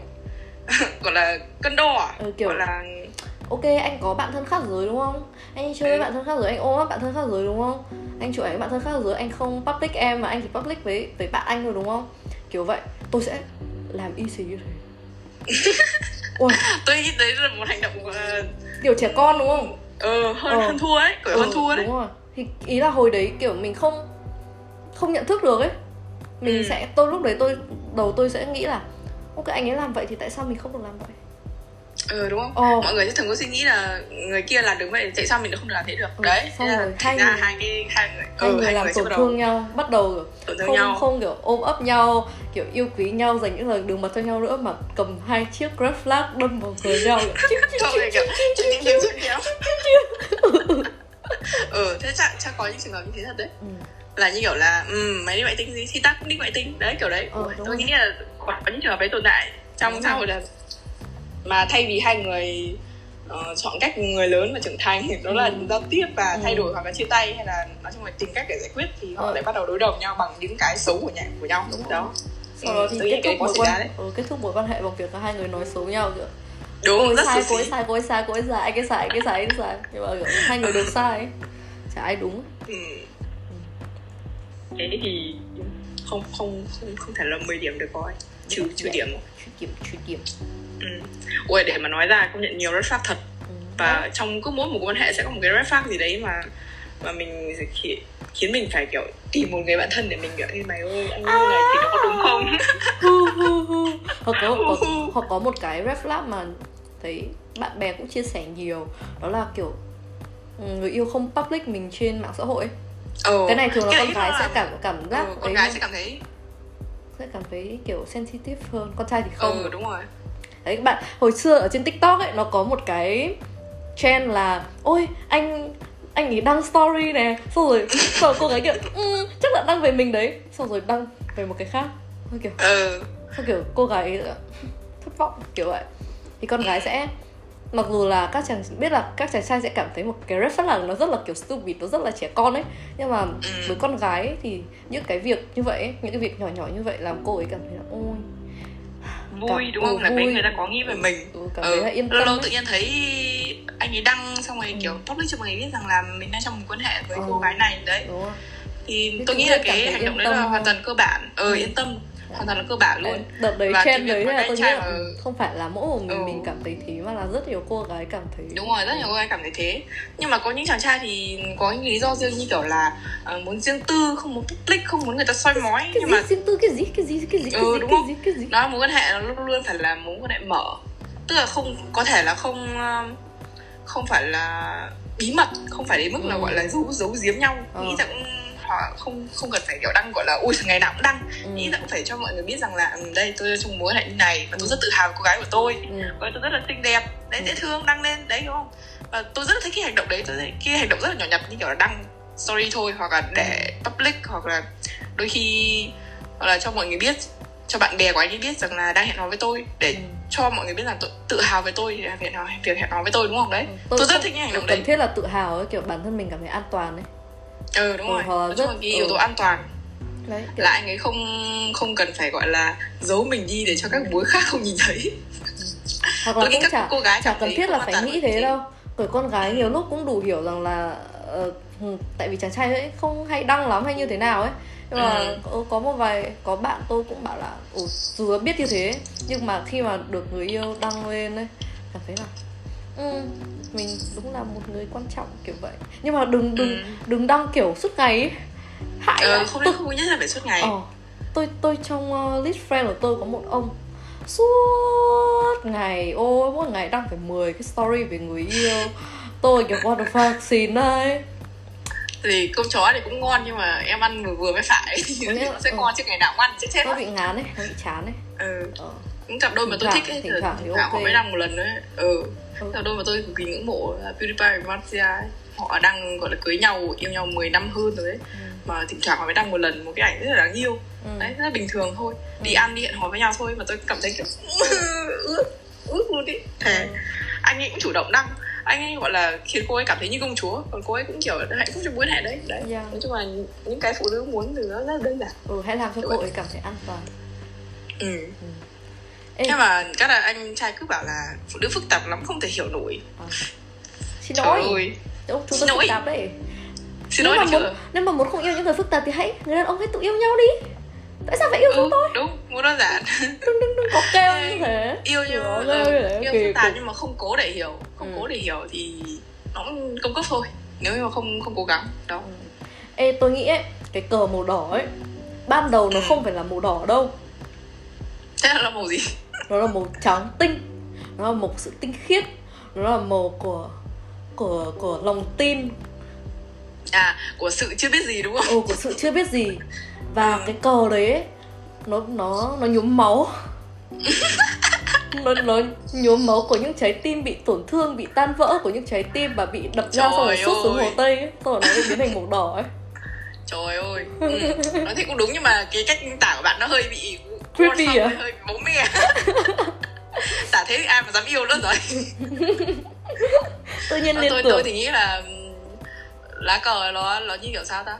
<laughs> gọi là cân đo à? Ừ, kiểu- gọi là ok anh có bạn thân khác giới đúng không? Anh chơi với Ừ. bạn thân khác giới anh ôm ấp bạn thân khác giới đúng không? Anh chụp ảnh bạn thân khác giới anh không public em mà anh chỉ public với với bạn anh thôi đúng không? Kiểu vậy tôi sẽ làm y xì như thế. <laughs> Ôi, tôi nghĩ đấy là một hành động ờ, kiểu trẻ con đúng không? ờ, hơn Ờ. hơn thua ấy kiểu hơn Ừ, thua đấy. đúng rồi. Thì ý là hồi đấy kiểu mình không không nhận thức được ấy. Mình Ừ. sẽ tôi lúc đấy tôi đầu tôi sẽ nghĩ là ok anh ấy làm vậy thì tại sao mình không được làm vậy ừ đúng không? Ồ. mọi người sẽ thường có suy nghĩ là người kia làm được vậy tại sao mình không làm thế được? Ừ, đấy xong rồi thành ra hai cái hai người hai ừ, người hai làm người tổn thương nhau bắt đầu không nhau. không kiểu ôm ấp nhau kiểu yêu quý nhau dành những lời đường mật cho nhau nữa mà cầm hai chiếc red flag đâm vào người nhau. Ừ thế chắc chắc có những trường hợp như thế thật đấy. Ừ. là như kiểu là ừ, mày đi ngoại tình gì? Thì tao cũng đi ngoại tình đấy kiểu đấy. Đúng tôi nghĩ là có những trường hợp đấy tồn tại trong xã hội là mà thay vì hai người ờ, chọn cách người lớn và trưởng thành đó là Ừ. giao tiếp và Ừ. thay đổi hoặc là chia tay hay là nói chung là tìm cách để giải quyết thì họ Ờ. lại bắt đầu đối đầu nhau bằng những cái xấu của nhà của nhau Đúng đó sau đó Ừ, thì kết cái thúc mối quan ừ, kết thúc mối quan hệ bằng việc là hai người nói xấu nhau kiểu đúng ấy rất sai xí. sai ấy sai sai anh cái sai cái sai cái sai nhưng mà kiểu hai người đều sai ấy. chả ai đúng ừ. thế thì không không không không thể là 10 điểm được coi trừ trừ điểm trừ điểm trừ điểm ừ. ui để mà nói ra công nhận nhiều red flag thật. Ừ. và trong cứ mỗi một mối quan hệ sẽ có một cái red flag gì đấy mà mà mình sẽ khiến, mình phải kiểu tìm một người bạn thân để mình kiểu như mày ơi anh như này thì nó có đúng không? <laughs> Hoặc có hoặc, hoặc có một cái red flag mà thấy bạn bè cũng chia sẻ nhiều. Đó là kiểu ừ, người yêu không public mình trên mạng xã hội ừ. cái này thường là Cái con gái sẽ cảm cảm giác ừ, con gái sẽ cảm thấy sẽ cảm thấy kiểu sensitive hơn. Con trai thì không. Ừ đúng rồi đấy các bạn hồi xưa ở trên tiktok ấy nó có một cái trend là ôi anh anh ấy đăng story nè. Xong rồi <laughs> xong rồi cô gái kiểu ừ, chắc là đăng về mình đấy. Xong rồi đăng về một cái khác. Xong kiểu ừ. xong kiểu cô gái ấy <laughs> thất vọng kiểu vậy. Thì con gái sẽ mặc dù là các chàng biết là các chàng trai sẽ cảm thấy một cái red flag là nó rất là kiểu stupid nó rất là trẻ con ấy. Nhưng mà với con gái ấy, thì những cái việc như vậy ấy, những cái việc nhỏ nhỏ như vậy làm cô ấy cảm thấy là ôi vui Cảm- đúng không ừ, là mấy vui. người ta có nghĩ về mình ừ, cảm thấy là yên tâm lâu lâu ấy. tự nhiên thấy anh ấy đăng xong rồi Ừ. kiểu public cho mọi người biết rằng là mình đang trong một quan hệ với Ừ. cô gái này đấy thì Thì tôi nghĩ là cái thấy hành động đấy là hoàn toàn cơ bản ờ Ừ. yên tâm hoàn toàn là cơ bản luôn. Đợt đấy Và trend đấy là tôi nghĩ là mà- không phải là mỗi một mình Ừ. mình cảm thấy thế mà là rất nhiều cô gái cảm thấy đúng rồi rất nhiều cô gái cảm thấy thế. Nhưng mà có những chàng trai thì có những lý do riêng như kiểu là ờ, muốn riêng tư không muốn public không muốn người ta soi mói cái nhưng gì? Mà riêng tư cái gì? Cái gì? Cái gì? Cái Ừ, gì? đúng cái không? gì? Cái gì? Nó mối quan hệ nó luôn luôn phải là mối quan hệ mở. Tức là không có thể là không um, không phải là bí mật không phải đến mức là Ừ. gọi là giấu giấu giếm nhau. Ờ. nghĩ rằng họ không không cần phải kiểu đăng gọi là ui ngày nào cũng đăng. Ừ. nghĩ rằng cũng phải cho mọi người biết rằng là ừ, đây tôi mối quan hệ như này và tôi rất tự hào về cô gái của tôi. Ừ. ấy tôi rất là xinh đẹp. Đấy Ừ. dễ thương đăng lên. Đấy đúng không? Và tôi rất là thích cái hành động đấy. Tôi thấy cái hành động rất là nhỏ nhặt như kiểu là đăng story thôi hoặc là để public hoặc là đôi khi hoặc là cho mọi người biết cho bạn bè của anh ấy biết rằng là đang hẹn hò với tôi để Ừ. cho mọi người biết rằng tôi tự hào về tôi là việc hẹn hò việc hẹn hò với tôi đúng không? Đấy. Tôi, rất không- thích những hành tôi động cần đấy. thiết là tự hào ấy kiểu bản thân mình cảm thấy an toàn ấy ừ đúng Ừ, rồi. nói chung rất- là cái yếu tố ừ. an toàn. Đấy kiểu, là anh ấy không không cần phải gọi là giấu mình đi để cho các mối khác không nhìn thấy. Hoặc là cũng các chả cô gái chả cần thiết là phải nghĩ thế đâu. Bởi con gái nhiều lúc cũng đủ hiểu rằng là ừ, tại vì chàng trai ấy không hay đăng lắm hay như thế nào ấy. Nhưng mà Ừ. có, có một vài có bạn tôi cũng bảo là Ồ, dù biết như thế nhưng mà khi mà được người yêu đăng lên ấy cảm thấy là ừ, mình đúng là một người quan trọng kiểu vậy nhưng mà đừng đừng Ừ. đừng đăng kiểu suốt ngày ấy. hại ờ, không tôi, nên không nhất là phải suốt ngày Ờ, tôi tôi trong uh, list friend của tôi có một ông suốt ngày ôi mỗi ngày đăng phải 10 cái story về người yêu tôi kiểu what the fuck xin đây thì cơm chó thì cũng ngon nhưng mà em ăn vừa vừa mới phải nó <laughs> sẽ ừ. ngon chứ ngày nào cũng ăn chết chết nó bị ngán ấy nó bị chán ấy ừ. ờ. những cặp đôi mà tôi thích ấy thỉnh thì thoảng thì thỉnh thoảng họ ok. mới đăng một lần đấy ừ Ừ. cặp đôi mà tôi cực kỳ ngưỡng mộ là PewDiePie và Marcia ấy. Họ đang gọi là cưới nhau yêu nhau 10 năm hơn rồi đấy mà thỉnh thoảng họ mới đăng một lần một cái ảnh rất là đáng yêu. Ừ. đấy rất là bình thường thôi. Đi Ừ. ăn đi hẹn hò với nhau thôi mà tôi cảm thấy kiểu <laughs> ướt ướt luôn đi thề. Ừ. anh ấy cũng chủ động đăng. Anh ấy gọi là khiến cô ấy cảm thấy như công chúa. Còn cô ấy cũng kiểu hạnh phúc trong mối hệ đấy. Đấy. Yeah. nói chung là những cái phụ nữ muốn từ nó rất đơn giản. Ừ hãy làm cho Kiểu cô ấy cảm thấy an toàn. Ừ Ê. nhưng mà các là anh trai cứ bảo là phụ nữ phức tạp lắm không thể hiểu nổi. Xin trời lỗi. ơi. Đâu, chúng Xin tôi lỗi. phức tạp đấy. Xin nếu lỗi mà muốn chưa. nếu mà muốn không yêu những người phức tạp thì hãy người đàn ông hãy tự yêu nhau đi. Tại sao phải yêu chúng ừ, tôi? đúng muốn đơn giản. <laughs> Đừng đừng đừng có kêu như thế. yêu ghê ừ, yêu phức tạp nhưng mà không cố để hiểu không Ừ. cố để hiểu thì nó cũng công cấp thôi. Nếu như mà không không cố gắng đó Ê tôi nghĩ ấy, cái cờ màu đỏ ấy Ban đầu nó Ừ. không phải là màu đỏ đâu thế là màu gì? Nó là màu trắng tinh. Nó là một sự tinh khiết. Nó là màu của của của lòng tin. À của sự chưa biết gì đúng không? Ừ, của sự chưa biết gì. Và Ừ. cái cờ đấy ấy, nó nó nó nhuốm máu. Nó nó nhuốm máu của những trái tim bị tổn thương bị tan vỡ của những trái tim và bị đập ra xong rồi sút xuống hồ tây ấy. Xong rồi nó biến thành màu đỏ ấy. Trời ơi. Ừ. nói thì cũng đúng nhưng mà cái cách tả của bạn nó hơi bị Creepy Xong à? hơi bố mẹ tả thế thì ai mà dám yêu nữa rồi tự nhiên Ờ, liên tôi tưởng tôi thì nghĩ là lá cờ nó nó như kiểu sao ta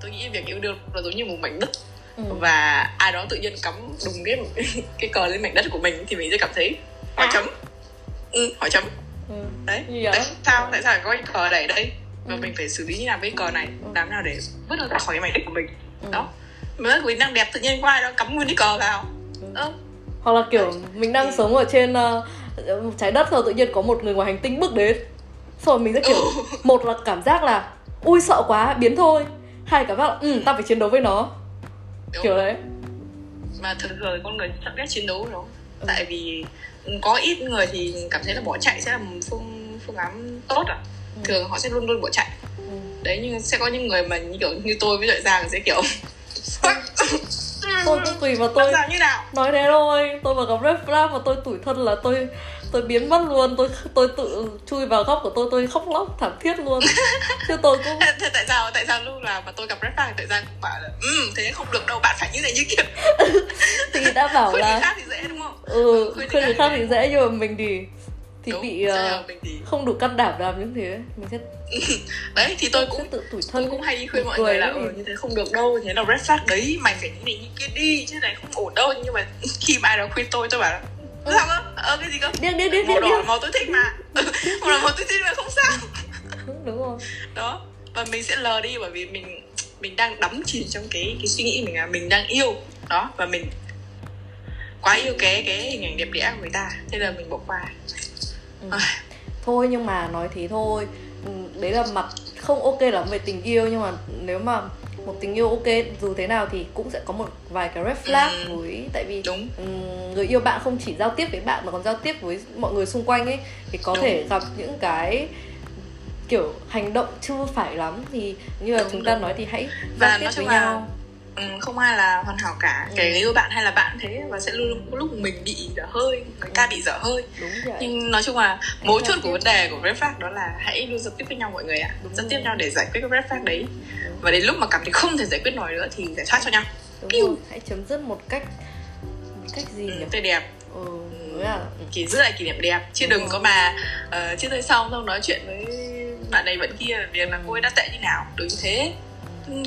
tôi nghĩ việc yêu đương nó giống như một mảnh đất ừ. và ai đó tự nhiên cắm đùng cái <laughs> cái cờ lên mảnh đất của mình thì mình sẽ cảm thấy hỏi À. chấm ừ, hỏi chấm Ừ. đấy tại sao tại sao lại có cái cờ này đây và Ừ. mình phải xử lý như nào với cờ này Ừ. làm nào để vứt nó ra khỏi cái mảnh đất của mình Ừ. đó của mình đang đẹp tự nhiên ai đó cắm nguyên cái cờ vào Ừ. ơ hoặc là kiểu mình đang Ừ. sống ở trên ờ, trái đất rồi tự nhiên có một người ngoài hành tinh bước đến rồi mình sẽ kiểu Ừ. <laughs> một là cảm giác là ui sợ quá biến thôi hai cảm giác là ừ ta phải chiến đấu với nó đúng. kiểu đấy mà thực sự con người rất ghét chiến đấu đó Ừ. tại vì có ít người thì cảm thấy là bỏ chạy sẽ là một phương phương án tốt à Ừ. thường họ sẽ luôn luôn bỏ chạy ừ. đấy nhưng sẽ có những người mà như kiểu như tôi với lợi giang sẽ kiểu tôi cũng tùy làm tôi. Sao như nào? Nói thế thôi. Tôi mà gặp red flag mà tôi tủi thân là tôi tôi biến mất luôn. Tôi tôi tự chui vào góc của tôi tôi khóc lóc thảm thiết luôn. <laughs> Chứ tôi cũng thế, tại sao tại sao lúc nào mà tôi gặp red flag tại giang cũng bảo là ừ thế không được đâu bạn phải như này như kia. <laughs> Thì đã bảo khuyên người là khác thì dễ đúng không? Ừ khuyên khuyên khác thì dễ nhưng mà mình thì thì Đúng, bị sẽ ờ, mình thì không đủ can đảm làm những thế. Mình sẽ <laughs> đấy thì tôi cũng tự tủi tôi thân cũng hay khuyên mọi người là ừ, như thế không được đâu thế là red flag đấy mày phải như này như kia đi chứ này không ổn đâu. Nhưng mà <laughs> khi mà ai đó khuyên tôi tôi bảo là sao cơ ờ cái gì cơ? Điên điên điên màu đỏ màu tôi thích mà. Màu đỏ màu tôi thích mà không sao. <laughs> Đúng rồi. Đó và mình sẽ lờ đi bởi vì mình mình đang đắm chìm trong cái cái suy nghĩ mình là mình đang yêu. Đó và mình quá yêu cái cái hình ảnh đẹp đẽ của người ta. Thế là mình bỏ qua Ừ. Thôi nhưng mà nói thế thôi Ừ, đấy là mặt không ok lắm về tình yêu nhưng mà nếu mà một tình yêu ok dù thế nào thì cũng sẽ có một vài cái red flag Ừ. với tại vì đúng người yêu bạn không chỉ giao tiếp với bạn mà còn giao tiếp với mọi người xung quanh ấy thì có Đúng. thể gặp những cái kiểu hành động chưa phải lắm thì như là Đúng, chúng ta đúng. nói thì hãy Và giao tiếp nói chung với nhau không ai là hoàn hảo cả. Ừ. kể người yêu bạn hay là bạn thế và sẽ luôn có lúc mình bị dở hơi người ta Ừ. bị dở hơi. Đúng vậy. Nhưng nói chung là mấu chốt của vấn đề của red flag đó là hãy luôn giao tiếp với nhau mọi người ạ. Đúng giao tiếp nhau để giải quyết cái red flag đấy. Đúng. và đến lúc mà cảm thấy không thể giải quyết nổi nữa thì giải thoát cho nhau. Đúng hãy chấm dứt một cách một cách gì ừ, nhỉ? Tươi đẹp. Ừ, với là ừ. chỉ giữ lại kỷ niệm đẹp. Chứ Đúng đừng rồi. có mà uh, chia tay xong xong nói chuyện với bạn này bạn kia việc là cô ấy đã tệ như nào. Đừng như thế. Ừ,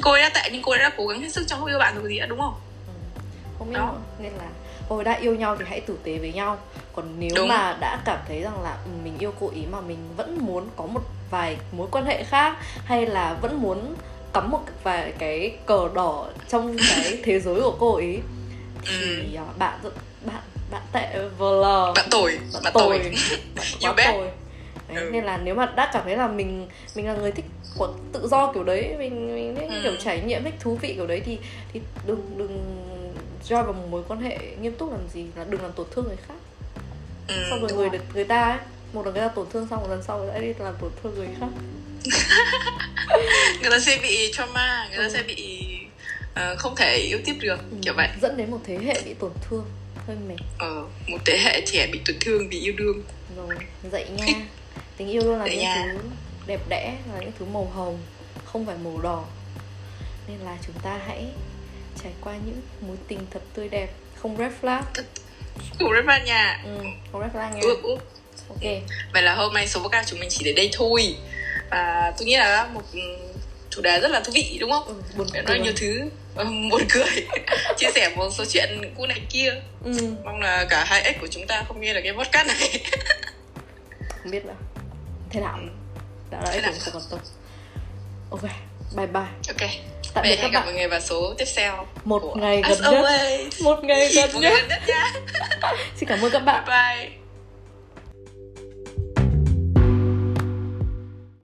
cô ấy đã tệ nhưng cô ấy đã cố gắng hết sức trong lúc yêu bạn rồi gì ạ đúng không Ừ. không biết nên là hồi đã yêu nhau thì hãy tử tế với nhau còn nếu Đúng. mà đã cảm thấy rằng là ừ, mình yêu cô ý mà mình vẫn muốn có một vài mối quan hệ khác hay là vẫn muốn cắm một vài cái cờ đỏ trong <laughs> cái thế giới của cô ý thì à, bạn bạn bạn tệ vờ lờ bạn tồi bạn bạn tồi <laughs> bạn bet. tồi Đấy, Ừ. nên là nếu mà đã cảm thấy là mình mình là người thích của tự do kiểu đấy mình mình thích Ừ. kiểu trải nghiệm thích thú vị kiểu đấy thì thì đừng đừng join vào một mối quan hệ nghiêm túc làm gì là đừng làm tổn thương người khác. Ừ, xong rồi người được người ta ấy một lần người ta tổn thương xong một lần sau ta đi làm tổn thương người khác. <laughs> Người ta sẽ bị trauma người ta Ừ. sẽ bị ờ, không thể yêu tiếp được Ừ, kiểu vậy. dẫn đến một thế hệ bị tổn thương hơi mệt. Ờ, một thế hệ trẻ bị tổn thương vì yêu đương. Rồi dậy nha. <laughs> Tình yêu luôn là những thứ đẹp đẽ là những thứ màu hồng không phải màu đỏ. Nên là chúng ta hãy trải qua những mối tình thật tươi đẹp không red flag. Ngủ rất vào nhà ừ, không red flag nha. Ướp ướp ok. Vậy là hôm nay số podcast chúng mình chỉ đến đây thôi. Và tôi nghĩ là một ừ, chủ đề rất là thú vị đúng không? Ừ, buồn nói cười. nhiều thứ. Ờ, buồn cười. <laughs> Chia sẻ một số chuyện cũ này kia. Ừ, mong là cả hai ex của chúng ta không nghe được cái podcast này. <laughs> Không biết nữa. Thế nào đã em nào? không quan tâm ok bye bye. Ok. Tạm biệt các bạn. mọi người vào số tiếp theo Một của ngày gần nhất. Một ngày <laughs> gần một nhất ngày gần nhất. nhá <laughs> xin cảm ơn các bạn. Bye bye